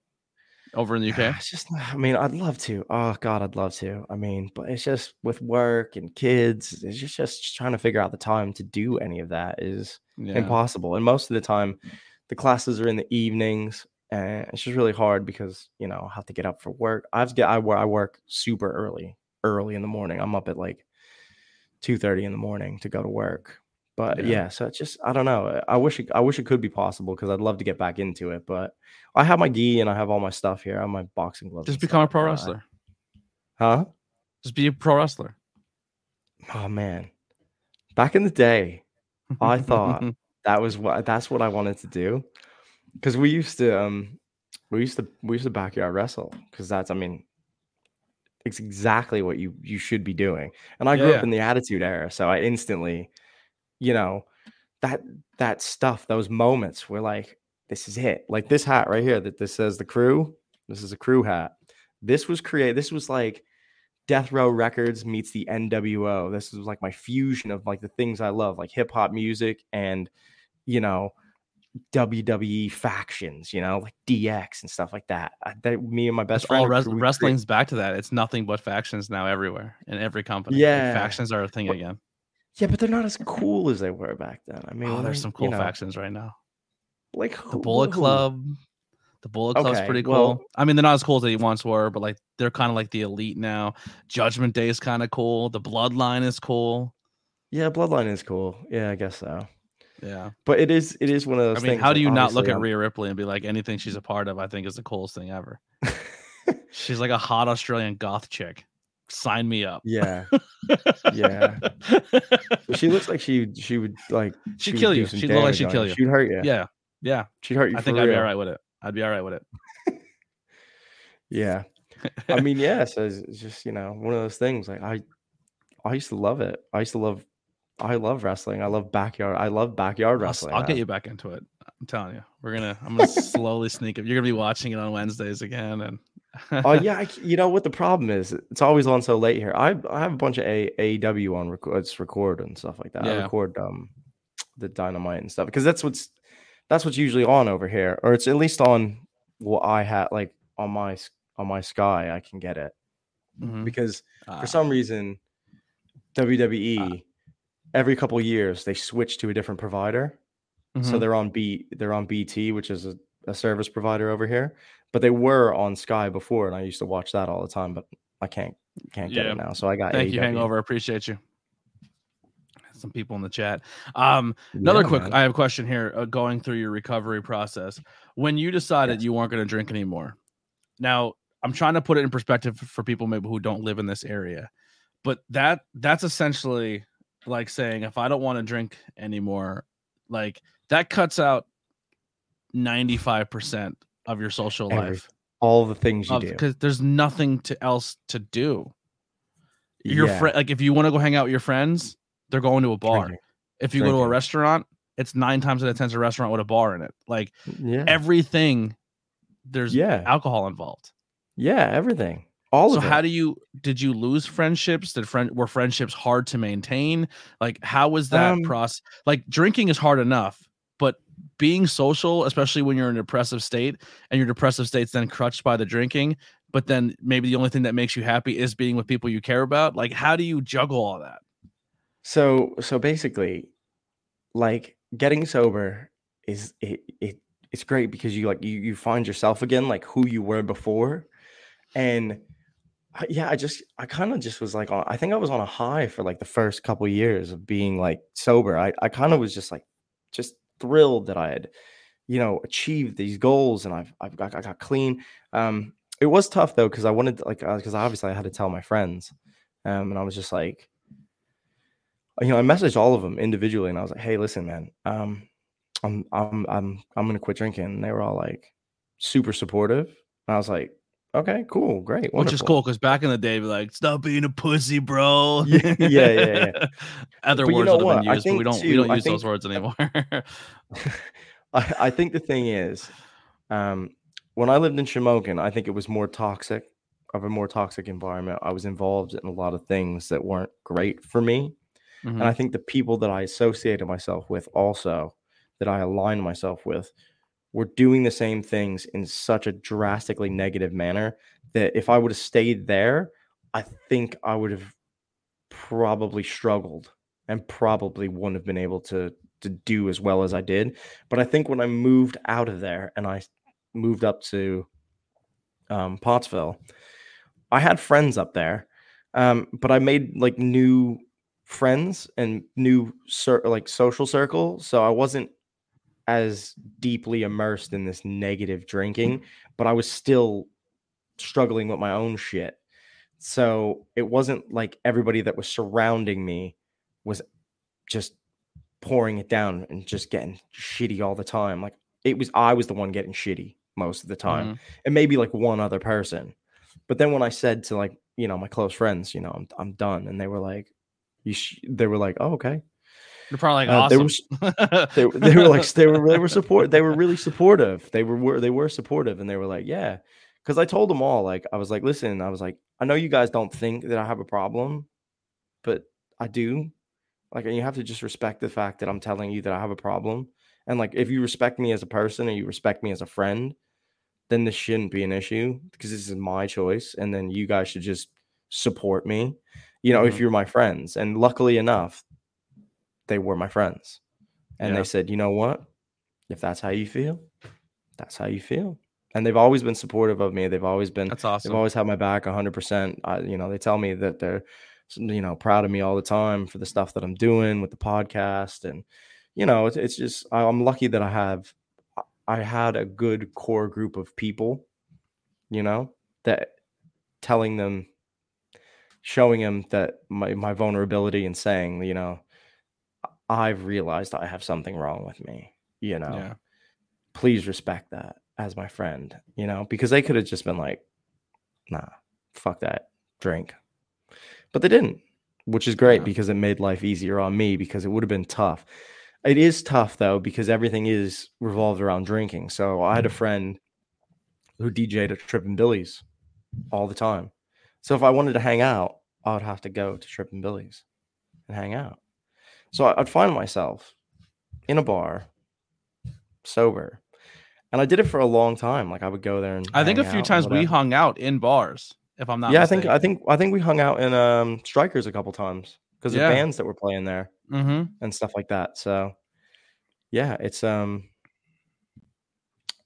over in the UK? It's just, I mean, I'd love to. Oh God, I'd love to. I mean, but it's just with work and kids, it's just just trying to figure out the time to do any of that is Yeah. impossible. And most of the time, mm. the classes are in the evenings, and it's just really hard because you know I have to get up for work. I have to get I work I work super early, early in the morning. I'm up at like two thirty in the morning to go to work. But Yeah. yeah. so it's just I don't know. I wish it, I wish it could be possible because I'd love to get back into it. But I have my gi and I have all my stuff here. I have my boxing gloves. Just become a stuff, pro uh, wrestler. huh? Just be a pro wrestler. Oh man, back in the day, I thought that was what that's what I wanted to do because we used to um we used to we used to backyard wrestle because that's I mean it's exactly what you you should be doing and I Yeah, grew yeah. up in the attitude era so I instantly you know that that stuff those moments were like this is it like this hat right here that this says the crew this is a crew hat this was created this was like Death Row Records meets the NWO. This is like my fusion of like the things I love, like hip hop music and you know WWE factions, you know, like DX and stuff like that. I, that me and my best It's friend all res- wrestling's back to that. It's nothing but factions now everywhere in every company. Like, Yeah. factions are a thing But- again. Yeah, but they're not as cool as they were back then. I mean, Oh, there's some you cool know, factions right now. Like The who- Bullet who? Club. The Bullet Club's Okay, pretty cool. well- I mean, they're not as cool as they once were, but like they're kind of like the elite now. Judgment Day is kind of cool. The Bloodline is cool. Yeah, Bloodline is cool. Yeah, I guess so. Yeah. But it is it is one of those I mean, things. how do you not look at Rhea Ripley and be like, anything she's a part of, I think is the coolest thing ever. She's like a hot Australian goth chick. Sign me up. yeah, yeah. She looks like she she would like She'd would kill you. She'd look like she'd kill you. She'd hurt you. Yeah. Yeah. she'd hurt you. I think I'd be all right with it. I'd be all right with it. Yeah. I mean, yeah. So it's, just you know one of those things. Like I, I used to love it. I used to love, I love wrestling. I love backyard. I love backyard I'll, wrestling. I'll get you back into it. I'm telling you, we're gonna. I'm gonna slowly sneak it. You're gonna be watching it on Wednesdays again, and Oh yeah. I you know what the problem is? It's always on so late here. I I have a bunch of a AEW on record. It's record and stuff like that. I record um the dynamite and stuff because that's what's that's what's usually on over here, or it's at least on what I had like on my on my Sky. I can get it Mhm. because Uh, for some reason WWE every couple years they switch to a different provider. So mhm. they're on B they're on BT, which is a, a service provider over here. But they were on Sky before, and I used to watch that all the time, but I can't can't get Yeah. it now. So I got thank you, Hangover. Appreciate you. Some people in the chat. Um, Another Yeah, quick, man. I have a question here. Uh, going through your recovery process, when you decided Yes. you weren't going to drink anymore. Now, I'm trying to put it in perspective for people maybe who don't live in this area, but that that's essentially like saying if I don't want to drink anymore, like that cuts out 95 percent of your social life all the things you do. because there's nothing to else to do. Your Yeah, friend, like if you want to go hang out with your friends, they're going to a bar. drinking. If you go to a restaurant, it's nine times out of ten it's a restaurant with a bar in it. Like Yeah, everything, there's yeah, alcohol involved. yeah, everything. All So of how do you did you lose friendships? Did friend were friendships hard to maintain? Like how was that Um, process? Like drinking is hard enough, being social, especially when you're in a depressive state and your depressive state's then crutched by the drinking, but then maybe the only thing that makes you happy is being with people you care about. Like how do you juggle all that? So so basically, like getting sober is it it it's great because you like you you find yourself again, like who you were before, and I, yeah, I just I kind of just was like on. I think I was on a high for like the first couple years of being like sober. I I kind of was just like just thrilled that I had you know achieved these goals and I've I've got I got clean. Um, it was tough though because I wanted like because obviously I had to tell my friends, um, and I was just like you know, I messaged all of them individually, and I was like, "Hey, listen, man, um, I'm I'm I'm I'm gonna quit drinking." And they were all like, super supportive. And I was like, Okay, cool, great, which is cool because back in the day, be like, stop being a pussy, bro. Yeah, yeah, yeah, yeah. Other But you words know would have been used, but we don't we don't use those words anymore. I, I think the thing is, um, when I lived in Shamokin, I think it was more toxic of a more toxic environment. I was involved in a lot of things that weren't great for me. Mhm. And I think the people that I associated myself with also, that I aligned myself with, were doing the same things in such a drastically negative manner that if I would have stayed there, I think I would have probably struggled and probably wouldn't have been able to to do as well as I did. But I think when I moved out of there and I moved up to um, Pottsville, I had friends up there, um, but I made like new friends and new like social circle. So I wasn't as deeply immersed in this negative drinking, but I was still struggling with my own shit. So it wasn't like everybody that was surrounding me was just pouring it down and just getting shitty all the time. Like it was, I was the one getting shitty most of the time, Mhm. and maybe like one other person. But then when I said to like you know my close friends, you know, I'm I'm done, and they were like, you, sh-, they were like, oh okay. You're probably like Uh, they awesome. were they, were- they were like they were they were support they were really supportive they were, were they were supportive and they were like yeah because i told them all like i was like listen i was like i know you guys don't think that i have a problem but i do like and you have to just respect the fact that i'm telling you that i have a problem and like if you respect me as a person and you respect me as a friend then this shouldn't be an issue because this is my choice and then you guys should just support me you know if Mhm. you're my friends and luckily enough they were my friends. And Yeah. they said you know what? If that's how you feel that's how you feel. And they've always been supportive of me. They've always been That's awesome. they've always had my back 100% I, you know they tell me that they're you know proud of me all the time for the stuff that i'm doing with the podcast. And you know it's, it's just i'm lucky that i have i had a good core group of people you know that telling them showing them that my, my vulnerability and saying you know i've realized i have something wrong with me you know Yeah. please respect that as my friend, you know, because they could have just been like, nah, fuck that, drink. But they didn't, which is great Yeah. because it made life easier on me because it would have been tough. It is tough though, because everything is revolved around drinking. So I had a mm-hmm. friend who DJ'd at Trippin' Billy's all the time. So if I wanted to hang out, I would have to go to Trippin' Billy's and hang out. So I'd find myself in a bar, sober, and I did it for a long time. Like I would go there and I think a few times we hung out in bars, if I'm not yeah, I think. I think I think we hung out in um Strikers a couple times because Yeah. of bands that were playing there Mm-hmm. and stuff like that. So yeah, it's um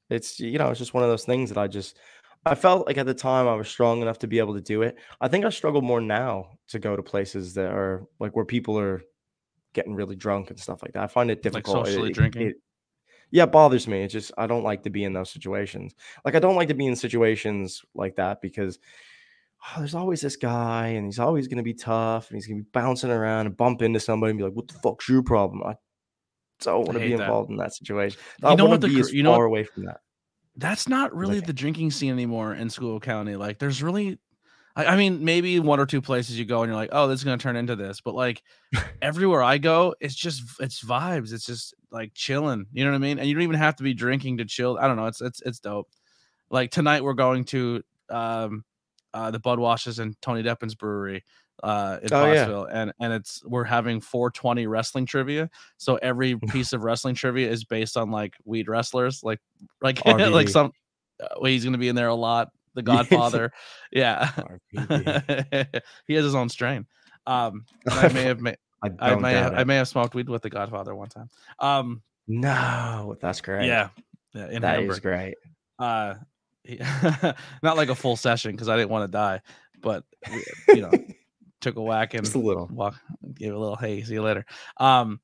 it's you know, it's just one of those things that I just I felt like at the time I was strong enough to be able to do it. I think I struggle more now to go to places that are like where people are getting really drunk and stuff like that. I find it difficult. It- socially it- drinking? it- yeah, it bothers me. It's just I don't like to be in those situations. Like I don't like to be in situations like that because oh, there's always this guy and he's always going to be tough and he's going to be bouncing around and bump into somebody and be like, "What the fuck's your problem?" I don't want to be that. involved in that situation. You I know want what to the be as you know what- far away from that. That's not really the drinking scene anymore in Schuylkill County. Like, there's really, I, I mean, maybe one or two places you go and you're like, oh, this is gonna turn into this. But like, everywhere I go, it's just it's vibes. It's just like chilling. You know what I mean? And you don't even have to be drinking to chill. I don't know. It's it's it's dope. Like tonight, we're going to um uh the Budwashers and Tony Deppin's brewery uh in Oh, yeah. And and it's we're having 420 wrestling trivia. So every piece of wrestling trivia is based on like weed wrestlers, like like like some. Uh, well, he's gonna be in there a lot. The Godfather, yeah. He has his own strain. Um, I may have ma- I I may doubt I may have smoked weed with the Godfather one time. Um, No, that's great. yeah, yeah, in that is Hamburg. great. Uh, he- not like a full session because I didn't want to die, but you know, took a whack and Just a little. walk, gave a little hey, see you later. Um,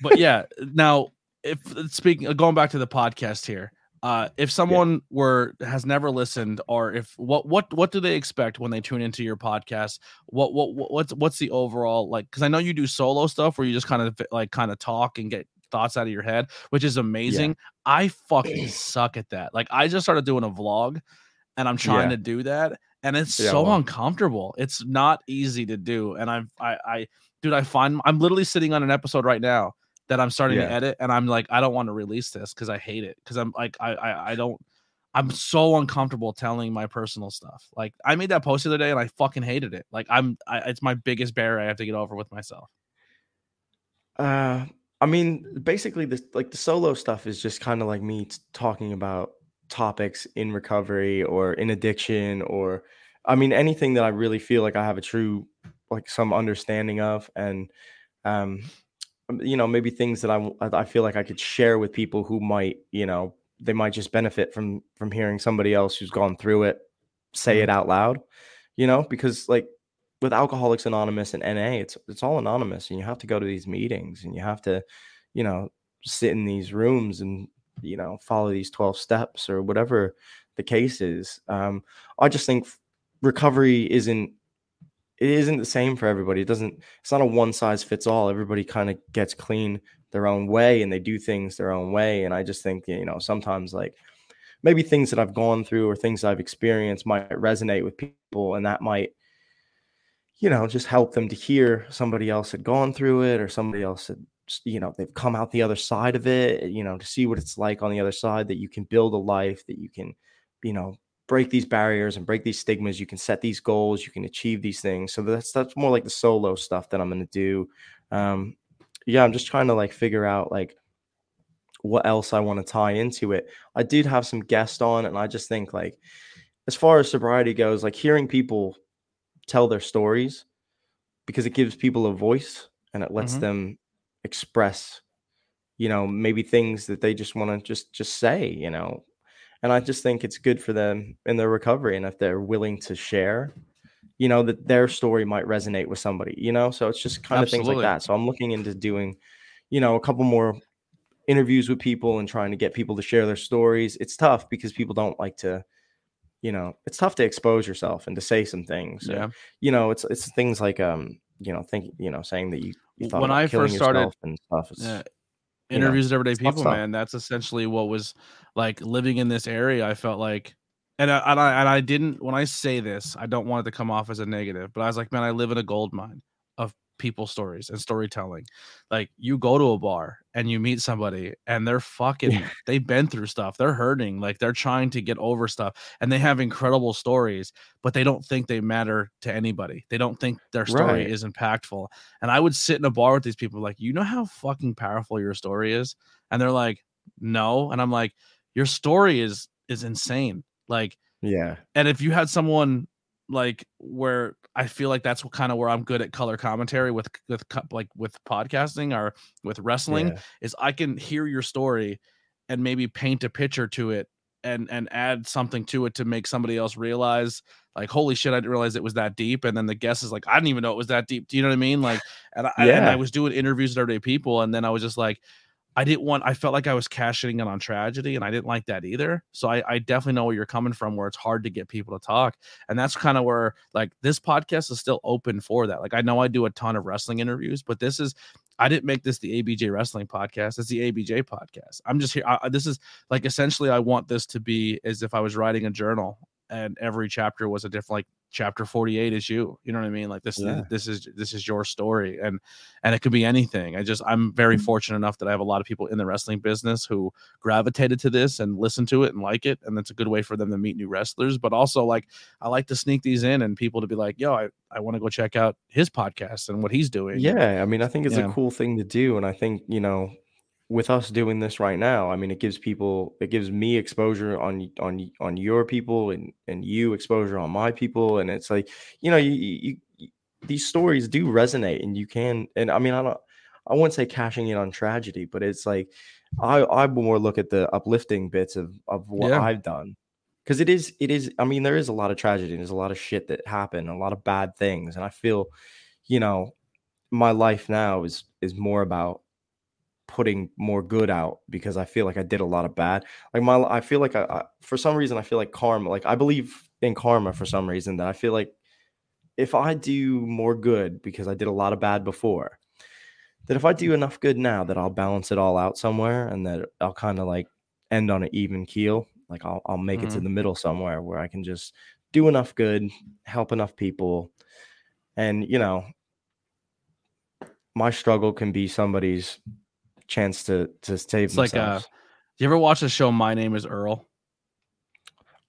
but yeah, now if speaking going back to the podcast here, uh, if someone were has never listened or if what what what do they expect when they tune into your podcast? What what what- what's what's the overall like? Because I know you do solo stuff where you just kind of like kind of talk and get thoughts out of your head, which is amazing. I fucking suck at that. Like I just started doing a vlog and I'm trying Yeah. to do that, and it's Yeah, so well- uncomfortable. It's not easy to do, and I've I I dude, I find I'm literally sitting on an episode right now that I'm starting to edit, and I'm like, I don't want to release this because I hate it because I'm like I, I I don't. I'm so uncomfortable telling my personal stuff. Like I made that post the other day and I fucking hated it. Like I'm, I, it's my biggest barrier I have to get over with myself. Uh, I mean, basically, this like the solo stuff is just kind of like me t- talking about topics in recovery or in addiction, or I mean, anything that I really feel like I have a true like some understanding of, and um, you know, maybe things that I I feel like I could share with people who might, you know, they might just benefit from from hearing somebody else who's gone through it say it out loud, you know, because like with Alcoholics Anonymous and NA, it's it's all anonymous, and you have to go to these meetings, and you have to, you know, sit in these rooms and you know follow these twelve steps or whatever the case is. Um, I just think recovery isn't it isn't the same for everybody. It doesn't. It's not a one size fits all. Everybody kind of gets clean their own way, and they do things their own way. And I just think you know sometimes like maybe things that I've gone through or things I've experienced might resonate with people, and that might you know just help them to hear somebody else had gone through it or somebody else had you know they've come out the other side of it you know to see what it's like on the other side that you can build a life that you can you know break these barriers and break these stigmas you can set these goals you can achieve these things. So that's that's more like the solo stuff that i'm going to do. Um yeah i'm just trying to like figure out like what else i want to tie into it. I did have some guests on and i just think like as far as sobriety goes like hearing people tell their stories because it gives people a voice and it lets Mhm. them express you know maybe things that they just want to just just say you know and i just think it's good for them in their recovery and if they're willing to share you know that their story might resonate with somebody you know so it's just kind of things like that so i'm looking into doing you know a couple more interviews with people and trying to get people to share their stories it's tough because people don't like to you know it's tough to expose yourself and to say some things Yeah. you know it's it's things like um you know think you know saying that you, you thought When about I first started- yourself and stuff it's, Yeah. Interviews with everyday people man. That's essentially what was like living in this area i felt like and I, and I and I didn't when I say this, I don't want it to come off as a negative, but I was like, man, I live in a gold mine of people stories and storytelling. Like you go to a bar and you meet somebody and they're fucking they've been through stuff. They're hurting, like they're trying to get over stuff and they have incredible stories, but they don't think they matter to anybody. They don't think their story Right. is impactful. And I would sit in a bar with these people like, "You know how fucking powerful your story is?" And they're like, "No." And I'm like, "Your story is is insane." Like yeah and if you had someone like where I feel like that's what kind of where I'm good at color commentary with with like with podcasting or with wrestling yeah. is I can hear your story and maybe paint a picture to it and and add something to it to make somebody else realize like holy shit I didn't realize it was that deep and then the guest is like I didn't even know it was that deep. Do you know what I mean? Like and I, and I was doing interviews with everyday people and then I was just like I didn't want I felt like I was cashing in on tragedy and I didn't like that either. So I, I definitely know where you're coming from where it's hard to get people to talk. And that's kind of where like this podcast is still open for that. Like I know I do a ton of wrestling interviews, but this is I didn't make this the ABJ wrestling podcast. It's the ABJ podcast. I'm just here. I, this is like essentially I want this to be as if I was writing a journal and every chapter was a different like chapter 48 is you. You know what I mean? Like this Yeah. this is this is your story and and it could be anything. I just I'm very mm-hmm. fortunate enough that I have a lot of people in the wrestling business who gravitated to this and listen to it and like it and that's a good way for them to meet new wrestlers, but also like I like to sneak these in and people to be like, "Yo, I I want to go check out his podcast and what he's doing." Yeah, I mean, I think it's Yeah. a cool thing to do, and I think you know, with us doing this right now, I mean, it gives people, it gives me exposure on on on your people, and and you exposure on my people, and it's like you know, you, you, you these stories do resonate, and you can, and I mean, I don't, I wouldn't say cashing in on tragedy, but it's like I I more look at the uplifting bits of of what Yeah. I've done. Because it is, it is. I mean, there is a lot of tragedy. and There's a lot of shit that happened, a lot of bad things, and I feel, you know, my life now is is more about putting more good out because I feel like I did a lot of bad. Like my, I feel like I, I for some reason I feel like karma. Like I believe in karma for some reason that I feel like if I do more good because I did a lot of bad before, that if I do enough good now, that I'll balance it all out somewhere and that I'll kind of like end on an even keel. Like I'll I'll make it to Mhm. the middle somewhere where I can just do enough good, help enough people, and you know, my struggle can be somebody's chance to to save It's like, uh, themselves. You ever watch the show My Name Is Earl?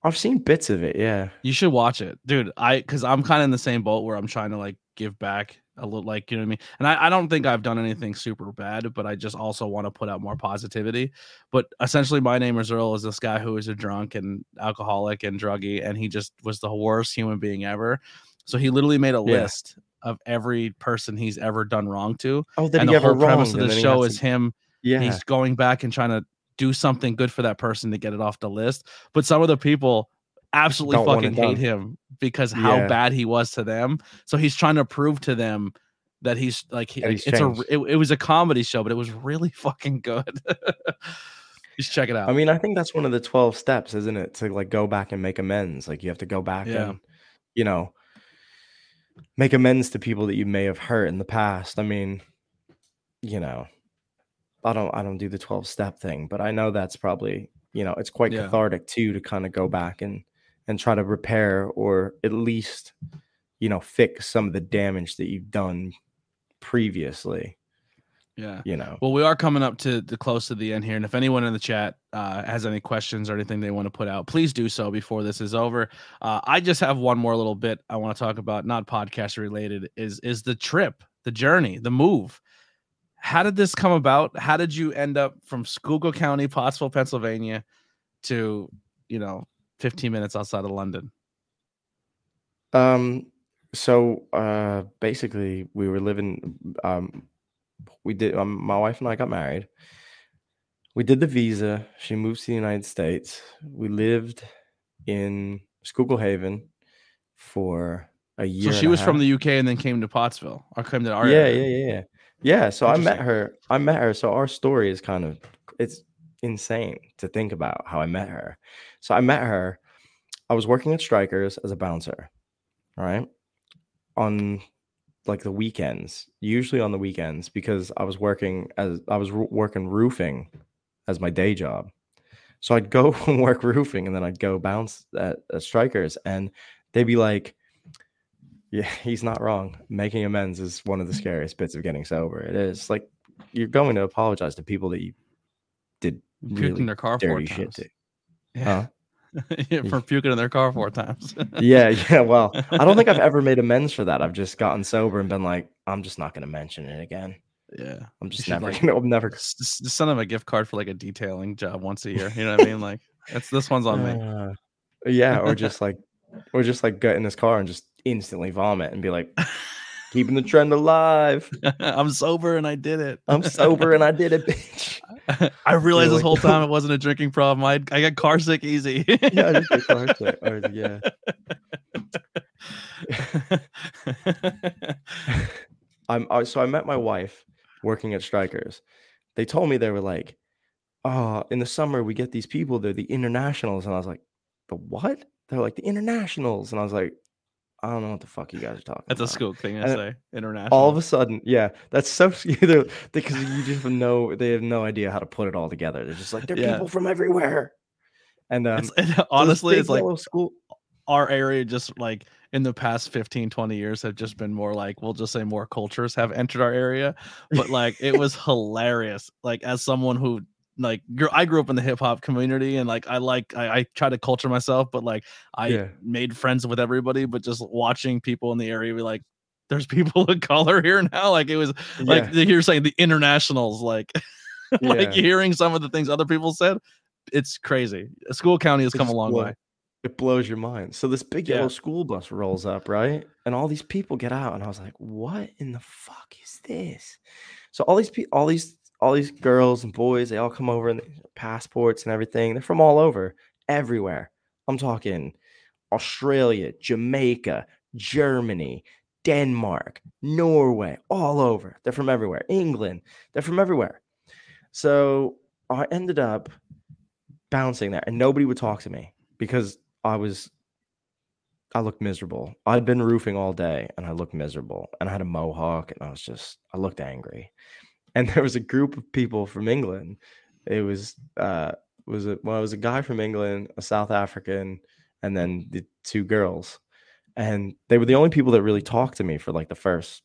I've seen bits of it, yeah. You should watch it, dude. I because I'm kind of in the same boat where I'm trying to like give back a little, like you know what I mean. And I, I don't think I've done anything super bad, but I just also want to put out more positivity. But essentially, my name is Earl is this guy who is a drunk and alcoholic and druggy, and he just was the worst human being ever. So he literally made a Yeah. list of every person he's ever done wrong to, Oh, that and he the whole premise of the show is to- him yeah. he's going back and trying to do something good for that person to get it off the list. But some of the people absolutely Don't fucking hate him because how Yeah. bad he was to them. So he's trying to prove to them that he's like, he, That he's it's a it, it was a comedy show, but it was really fucking good. just check it out. I mean, I think that's one of the 12 steps, isn't it? To like go back and make amends. Like you have to go back Yeah. and, you know, make amends to people that you may have hurt in the past. I mean, you know, I don't I don't do the 12 step thing, but I know that's probably, you know, it's quite Yeah. cathartic too to kind of go back and and try to repair or at least, you know, fix some of the damage that you've done previously, yeah. you know. Well, we are coming up to the close to the end here, and if anyone in the chat uh, has any questions or anything they want to put out, please do so before this is over. Uh, I just have one more little bit I want to talk about, not podcast related, is is the trip, the journey, the move. How did this come about? How did you end up from Schuylkill County, Pottsville, Pennsylvania, to you know, 15 minutes outside of London? Um, so uh basically we were living um we did um, my wife and I got married. We did the visa. She moved to the United States. We lived in Schuylkill Haven for a year. So she was from the UK and then came to Pottsville, or came to our yeah, area. yeah, yeah, yeah. Yeah, so I met her. I met her. So our story is kind of it's insane to think about how I met her. So I met her. I was working at Strikers as a bouncer, right? On like the weekends, usually on the weekends, because I was working as I was ro- working roofing as my day job. So I'd go and work roofing, and then I'd go bounce at, at Strikers, and they'd be like, "Yeah, he's not wrong. Making amends is one of the scariest bits of getting sober. It is like you're going to apologize to people that you did in really their car dirty shit times. to. Yeah. Huh? For puking in their car four times. Yeah, yeah. Well, I don't think I've ever made amends for that. I've just gotten sober and been like, I'm just not going to mention it again. yeah. I'm just never, like, gonna, I'm never. S- send them a gift card for like a detailing job once a year. You know what I mean? Like that's this one's on me. Uh, yeah, or just like, or just like get in his car and just instantly vomit and be like, keeping the trend alive. I'm sober and I did it. I'm sober and I did it, bitch. I realized this like, whole time it wasn't a drinking problem. I I got car sick easy. Yeah, just get car sick, or, yeah. I'm I, so I met my wife working at Strikers. They told me they were like, "Oh, in the summer we get these people. They're the internationals," and I was like, "The what?" They're like the internationals, and I was like, "I don't know what the fuck you guys are talking That's a about." school thing I say. International. All of a sudden, yeah, that's so either because you just know they have no idea how to put it all together. They're just like they're Yeah. people from everywhere, and um, It's- honestly, it's like school. our area just like in the past 15 20 years have just been more like we'll just say more cultures have entered our area but like it was hilarious like as someone who like i grew up in the hip-hop community and like i like I, I try to culture myself but like i Yeah. made friends with everybody but just watching people in the area be like there's people of color here now like it was like you're saying the internationals like like hearing some of the things other people said it's crazy Schuylkill County has It come a long blow- way It blows your mind. So this big Yeah. yellow school bus rolls up, right? And all these people get out, and I was like, "What in the fuck is this?" So all these people, all these, all these girls and boys, they all come over and passports and everything. They're from all over, everywhere. I'm talking Australia, Jamaica, Germany, Denmark, Norway, all over. They're from everywhere. England, they're from everywhere. So I ended up bouncing there, and nobody would talk to me because I was I looked miserable. I'd been roofing all day and I looked miserable. And I had a mohawk and I was just I looked angry. And there was a group of people from England. It was uh was it well, it was a guy from England, a South African, and then the two girls. And they were the only people that really talked to me for like the first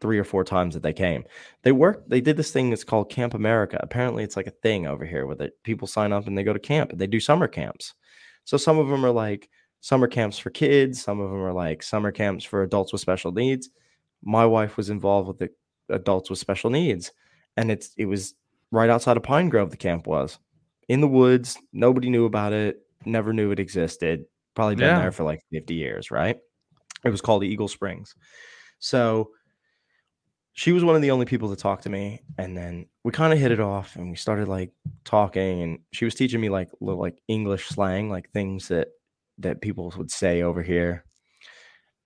three or four times that they came. They worked, they did this thing that's called Camp America. Apparently, it's like a thing over here where the people sign up and they go to camp and they do summer camps. So some of them are like summer camps for kids, some of them are like summer camps for adults with special needs. My wife was involved with the adults with special needs, and it's it was right outside of Pine Grove. The camp was in the woods. Nobody knew about it. Never knew it existed. Probably been Yeah. there for like 50 years, right? It was called Eagle Springs. So she was one of the only people to talk to me. And then we kind of hit it off and we started like talking and she was teaching me like little like English slang, like things that that people would say over here.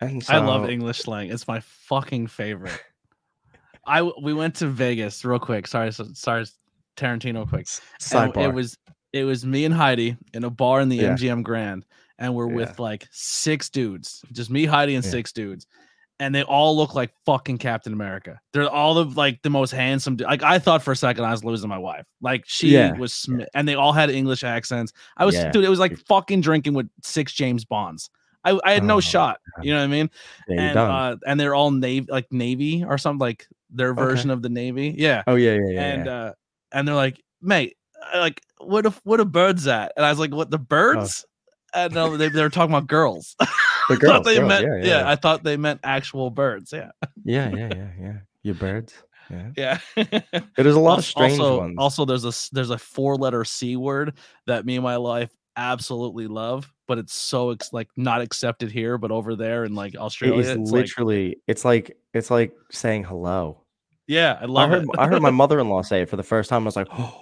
And I love English slang. It's my fucking favorite. I we went to Vegas real quick. Sorry, sorry, Tarantino, quick. Sidebar. it was it was me and Heidi in a bar in the Yeah. MGM Grand, and we're Yeah. with like six dudes, just me, Heidi, and Yeah. six dudes, and they all look like fucking Captain America. They're all of like the most handsome. du- Like I thought for a second I was losing my wife. Like she was, sm- and they all had English accents. I was, dude, it was like fucking drinking with six James Bonds. I, I had no Oh, shot. You know what I mean? And uh, and they're all navy, like navy or something, like their Okay. version of the navy. Yeah oh yeah, yeah, yeah. and yeah. uh and they're like mate like what if what a birds at and i was like what the birds and no they, they were talking about girls the I girls, thought they girls, meant yeah, yeah, yeah, i thought they meant actual birds yeah yeah, yeah, yeah, yeah. Your birds. Yeah. yeah There's a lot of also, strange also, ones. also there's a there's a four letter c word that me and my life absolutely love but it's so ex- like not accepted here but over there in like australia is it's like, literally. it's like it's like saying hello. Yeah i I heard it I heard my mother-in-law say it for the first time. I was like, oh.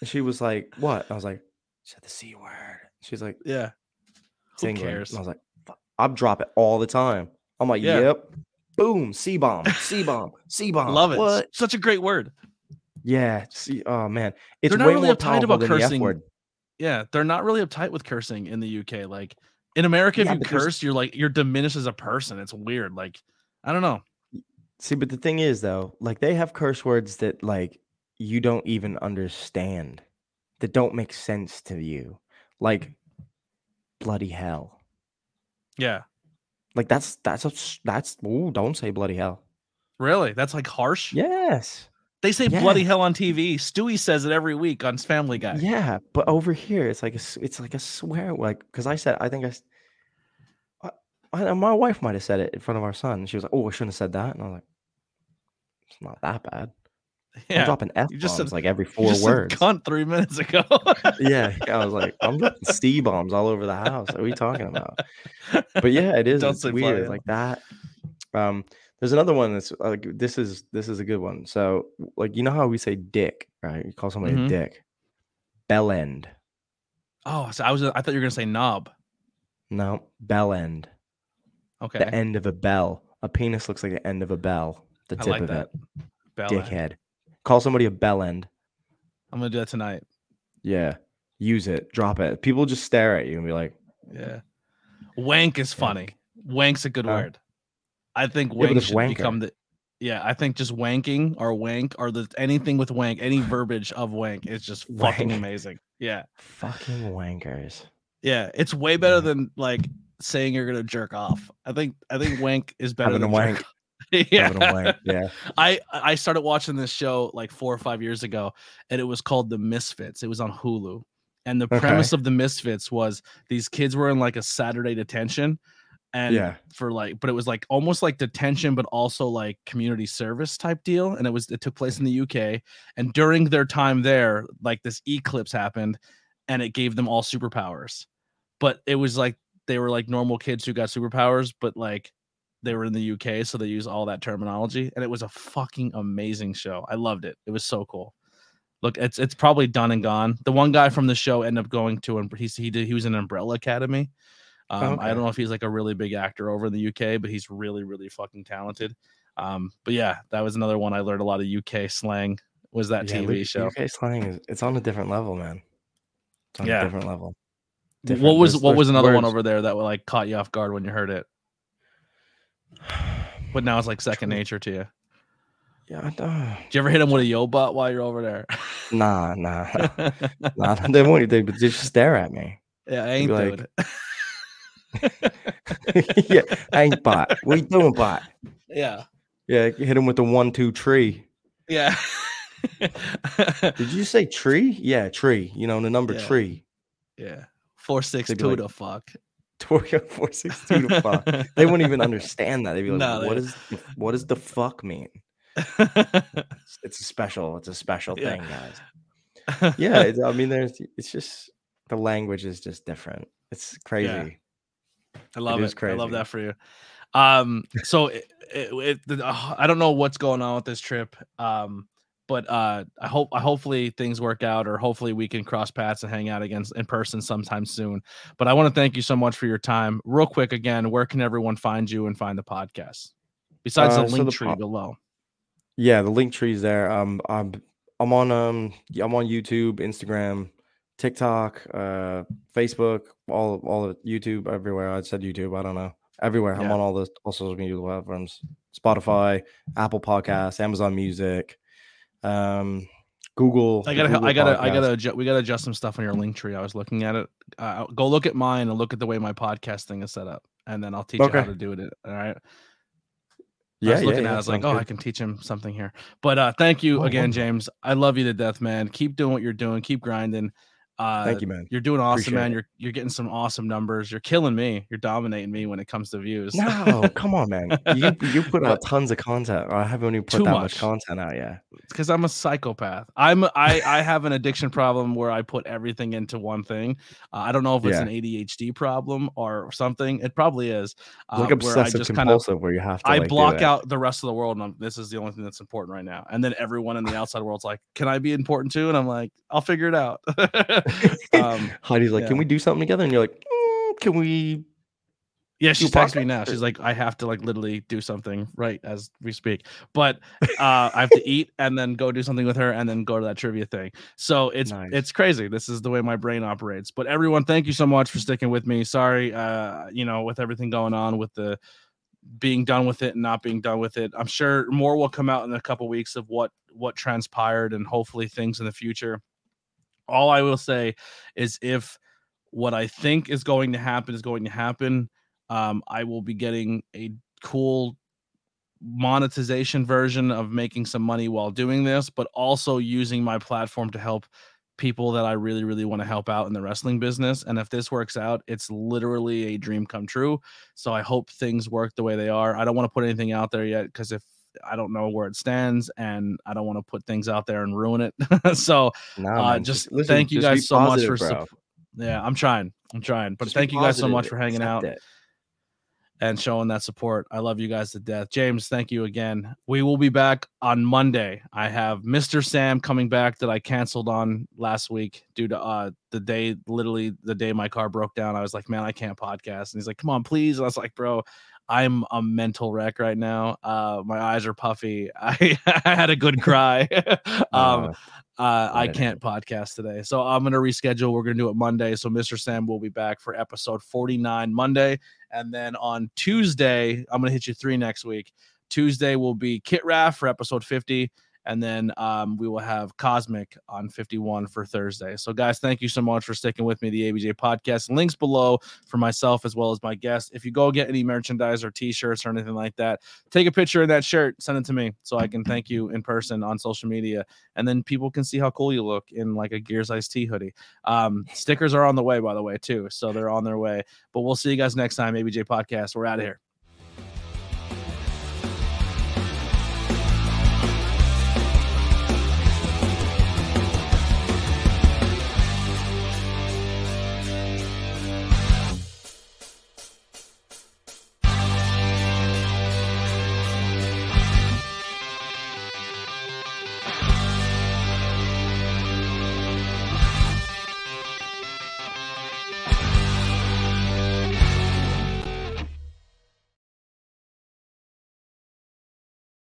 And she was like, what? I was like, she said the c word. She's like, yeah Who England. cares? And I was like, "Fuck." I drop it all the time. I'm like, Yeah. yep. Boom, C bomb, C bomb, C bomb. love it What? such a great word Yeah. See, oh man, it's They're not way really uptight about cursing. Yeah, they're not really uptight with cursing in the UK. Like in America, if you there's- curse, you're like you're diminished as a person. It's weird. Like I don't know. See, but the thing is, though, like they have curse words that like you don't even understand, that don't make sense to you, like mm. bloody hell. Yeah, Like that's that's a, that's ooh, don't say bloody hell. really, that's like harsh. Yes, They say Yeah. bloody hell on TV. Stewie says it every week on Family Guy. yeah, but over here it's like a it's like a swear like because I said I think I, I- my wife might have said it in front of our son. She was like, "Oh, I shouldn't have said that," and I was like, "It's not that bad." I'm Yeah, dropping f bombs like every four words. cunt three minutes ago. yeah, I was like, I'm dropping C bombs all over the house. What are we talking about? But yeah, it is. It's weird like that. Um, there's another one that's like this is this is a good one. So like you know how we say dick, right? You call somebody Mhm. a dick. Bell end. oh, so I was. I thought you were gonna say knob. No, bell end. Okay, The end of a bell. A penis looks like the end of a bell. The I tip like of that. it. Bell end. Dickhead. Call somebody a bell end. I'm gonna do that tonight. Yeah. Use it. Drop it. People just stare at you and be like, Yeah, wank is funny. Wank's a good Huh? word. I think but wank it's should become the. Yeah, I think just wanking or wank or the anything with wank, any verbiage of wank is just fucking Wank. amazing. Yeah, fucking wankers. yeah, it's way better Yeah. than like saying you're gonna jerk off. I think I think wank is better Having a than wank. jerk. yeah, Having a wank. Yeah. I I started watching this show like four or five years ago, and it was called The Misfits. It was on Hulu, and the Okay. premise of The Misfits was these kids were in like a Saturday detention, and Yeah. for like, but it was like almost like detention, but also like community service type deal, and it was it took place in the UK, and during their time there, like this eclipse happened, and it gave them all superpowers, but it was like they were like normal kids who got superpowers, but like they were in the UK, so they use all that terminology, and it was a fucking amazing show. I loved it. It was so cool. Look, it's it's probably done and gone. The one guy from the show ended up going to and he he did he was in Umbrella Academy. Um, I don't know if he's like a really big actor over in the UK, but he's really really fucking talented. Um, but yeah, that was another one I learned a lot of UK slang. Was that Yeah, TV show? UK slang is it's on a different level, man. It's on Yeah. a different level. what was there's- what was there's another one over there that like caught you off guard when you heard it? But now it's like second Trying- nature to you. Yeah, I don't. Did you ever hit him with a yo butt while you're over there? Nah, nah, nah. They won't. They but they just stare at me. yeah, I ain't be doing like- it. yeah, I ain't bot. What you doing, bot? yeah, Yeah, hit him with the one two tree. yeah. Did you say tree? Yeah, tree. You know the number Yeah. tree. yeah, four six two six They'd be two like- to fuck. Torio four six two to fuck. They wouldn't even understand that. They'd be like, No, "What they- what does the fuck mean?" It's, it's a special. It's a special Yeah. thing, guys. Yeah, it's, I mean, there's. It's just the language is just different. It's crazy. I love it. is I love that for you. Um, so it, it, it, the- uh, I don't know what's going on with this trip. Um, but uh, I hope I hopefully things work out, or hopefully we can cross paths and hang out again in person sometime soon. But I want to thank you so much for your time. Real quick, again, where can everyone find you and find the podcast? Besides Uh, the so link the tree po- below. Yeah, the Linktree's there. Um, I'm I'm on um I'm on YouTube, Instagram, TikTok, uh, Facebook, all all of YouTube, everywhere. I said YouTube. I don't know everywhere. I'm on all the all social media platforms: Spotify, Apple Podcasts, Amazon Music, um, Google. I gotta, I gotta, I gotta, adju- we gotta adjust some stuff on your Linktree. I was looking at it. Uh, go look at mine and look at the way my podcast thing is set up, and then I'll teach you how to do it. All right. I Yeah, was looking yeah, at it, I was like, oh, I can teach him something here. But uh thank you Oh, again. James. I love you to death, man. Keep doing what you're doing, keep grinding. Uh Thank you, man. you're doing awesome, Appreciate man. it. You're you're getting some awesome numbers. You're killing me. You're dominating me when it comes to views. No, come on, man. You you put out tons of content. I haven't even put Too that much. much content out yet. because I'm a psychopath. I'm I I have an addiction problem where I put everything into one thing. Uh, I don't know if it's Yeah. an ADHD problem or something. It probably is. Uh, Like where I obsessive just kind of compulsive, where you have to. I like, block out the rest of the world, and I'm, this is the only thing that's important right now. And then everyone in the outside world's like, "Can I be important too?" And I'm like, "I'll figure it out." um, Heidi's like, yeah. "Can we do something together?" And you're like, "Mm, "Can we?" yeah, she's texting me now. She's like, "I have to like literally do something right as we speak." But uh, I have to eat and then go do something with her, and then go to that trivia thing. So it's Nice. it's crazy. This is the way my brain operates. But everyone, thank you so much for sticking with me. Sorry, uh, you know, with everything going on with the being done with it and not being done with it. I'm sure more will come out in a couple weeks of what what transpired and hopefully things in the future. All I will say is if what I think is going to happen is going to happen, um, I will be getting a cool monetization version of making some money while doing this, but also using my platform to help people that I really, really want to help out in the wrestling business. And if this works out, it's literally a dream come true. So I hope things work the way they are. I don't want to put anything out there yet because if I don't know where it stands and I don't want to put things out there and ruin it. so No, uh, just listen, thank you just guys so much for bro. yeah, I'm trying. I'm trying. But Just thank you guys so much for hanging out it. and showing that support. I love you guys to death. James, thank you again. We will be back on Monday. I have Mr. Sam coming back that I canceled on last week due to uh the day literally the day my car broke down. I was like, man, I can't podcast. And he's like, come on, please. And I was like, bro, I'm a mental wreck right now. Uh my eyes are puffy. I, I had a good cry. um Uh, uh, I can't podcast today. So I'm going to reschedule. We're going to do it Monday. So Mr. Sam will be back for episode 49 Monday. And then on Tuesday, I'm going to hit you three next week. Tuesday will be Kit Raff for episode 50. And then um, we will have Cosmic on 51 for Thursday. So, guys, thank you so much for sticking with me, the ABJ podcast. Links below for myself as well as my guests. If you go get any merchandise or t shirts or anything like that, take a picture of that shirt, send it to me so I can thank you in person on social media and then people can see how cool you look in like a Gears Ice Tea hoodie. Um, stickers are on the way, by the way, too, so they're on their way. But we'll see you guys next time, ABJ Podcast. We're out of here.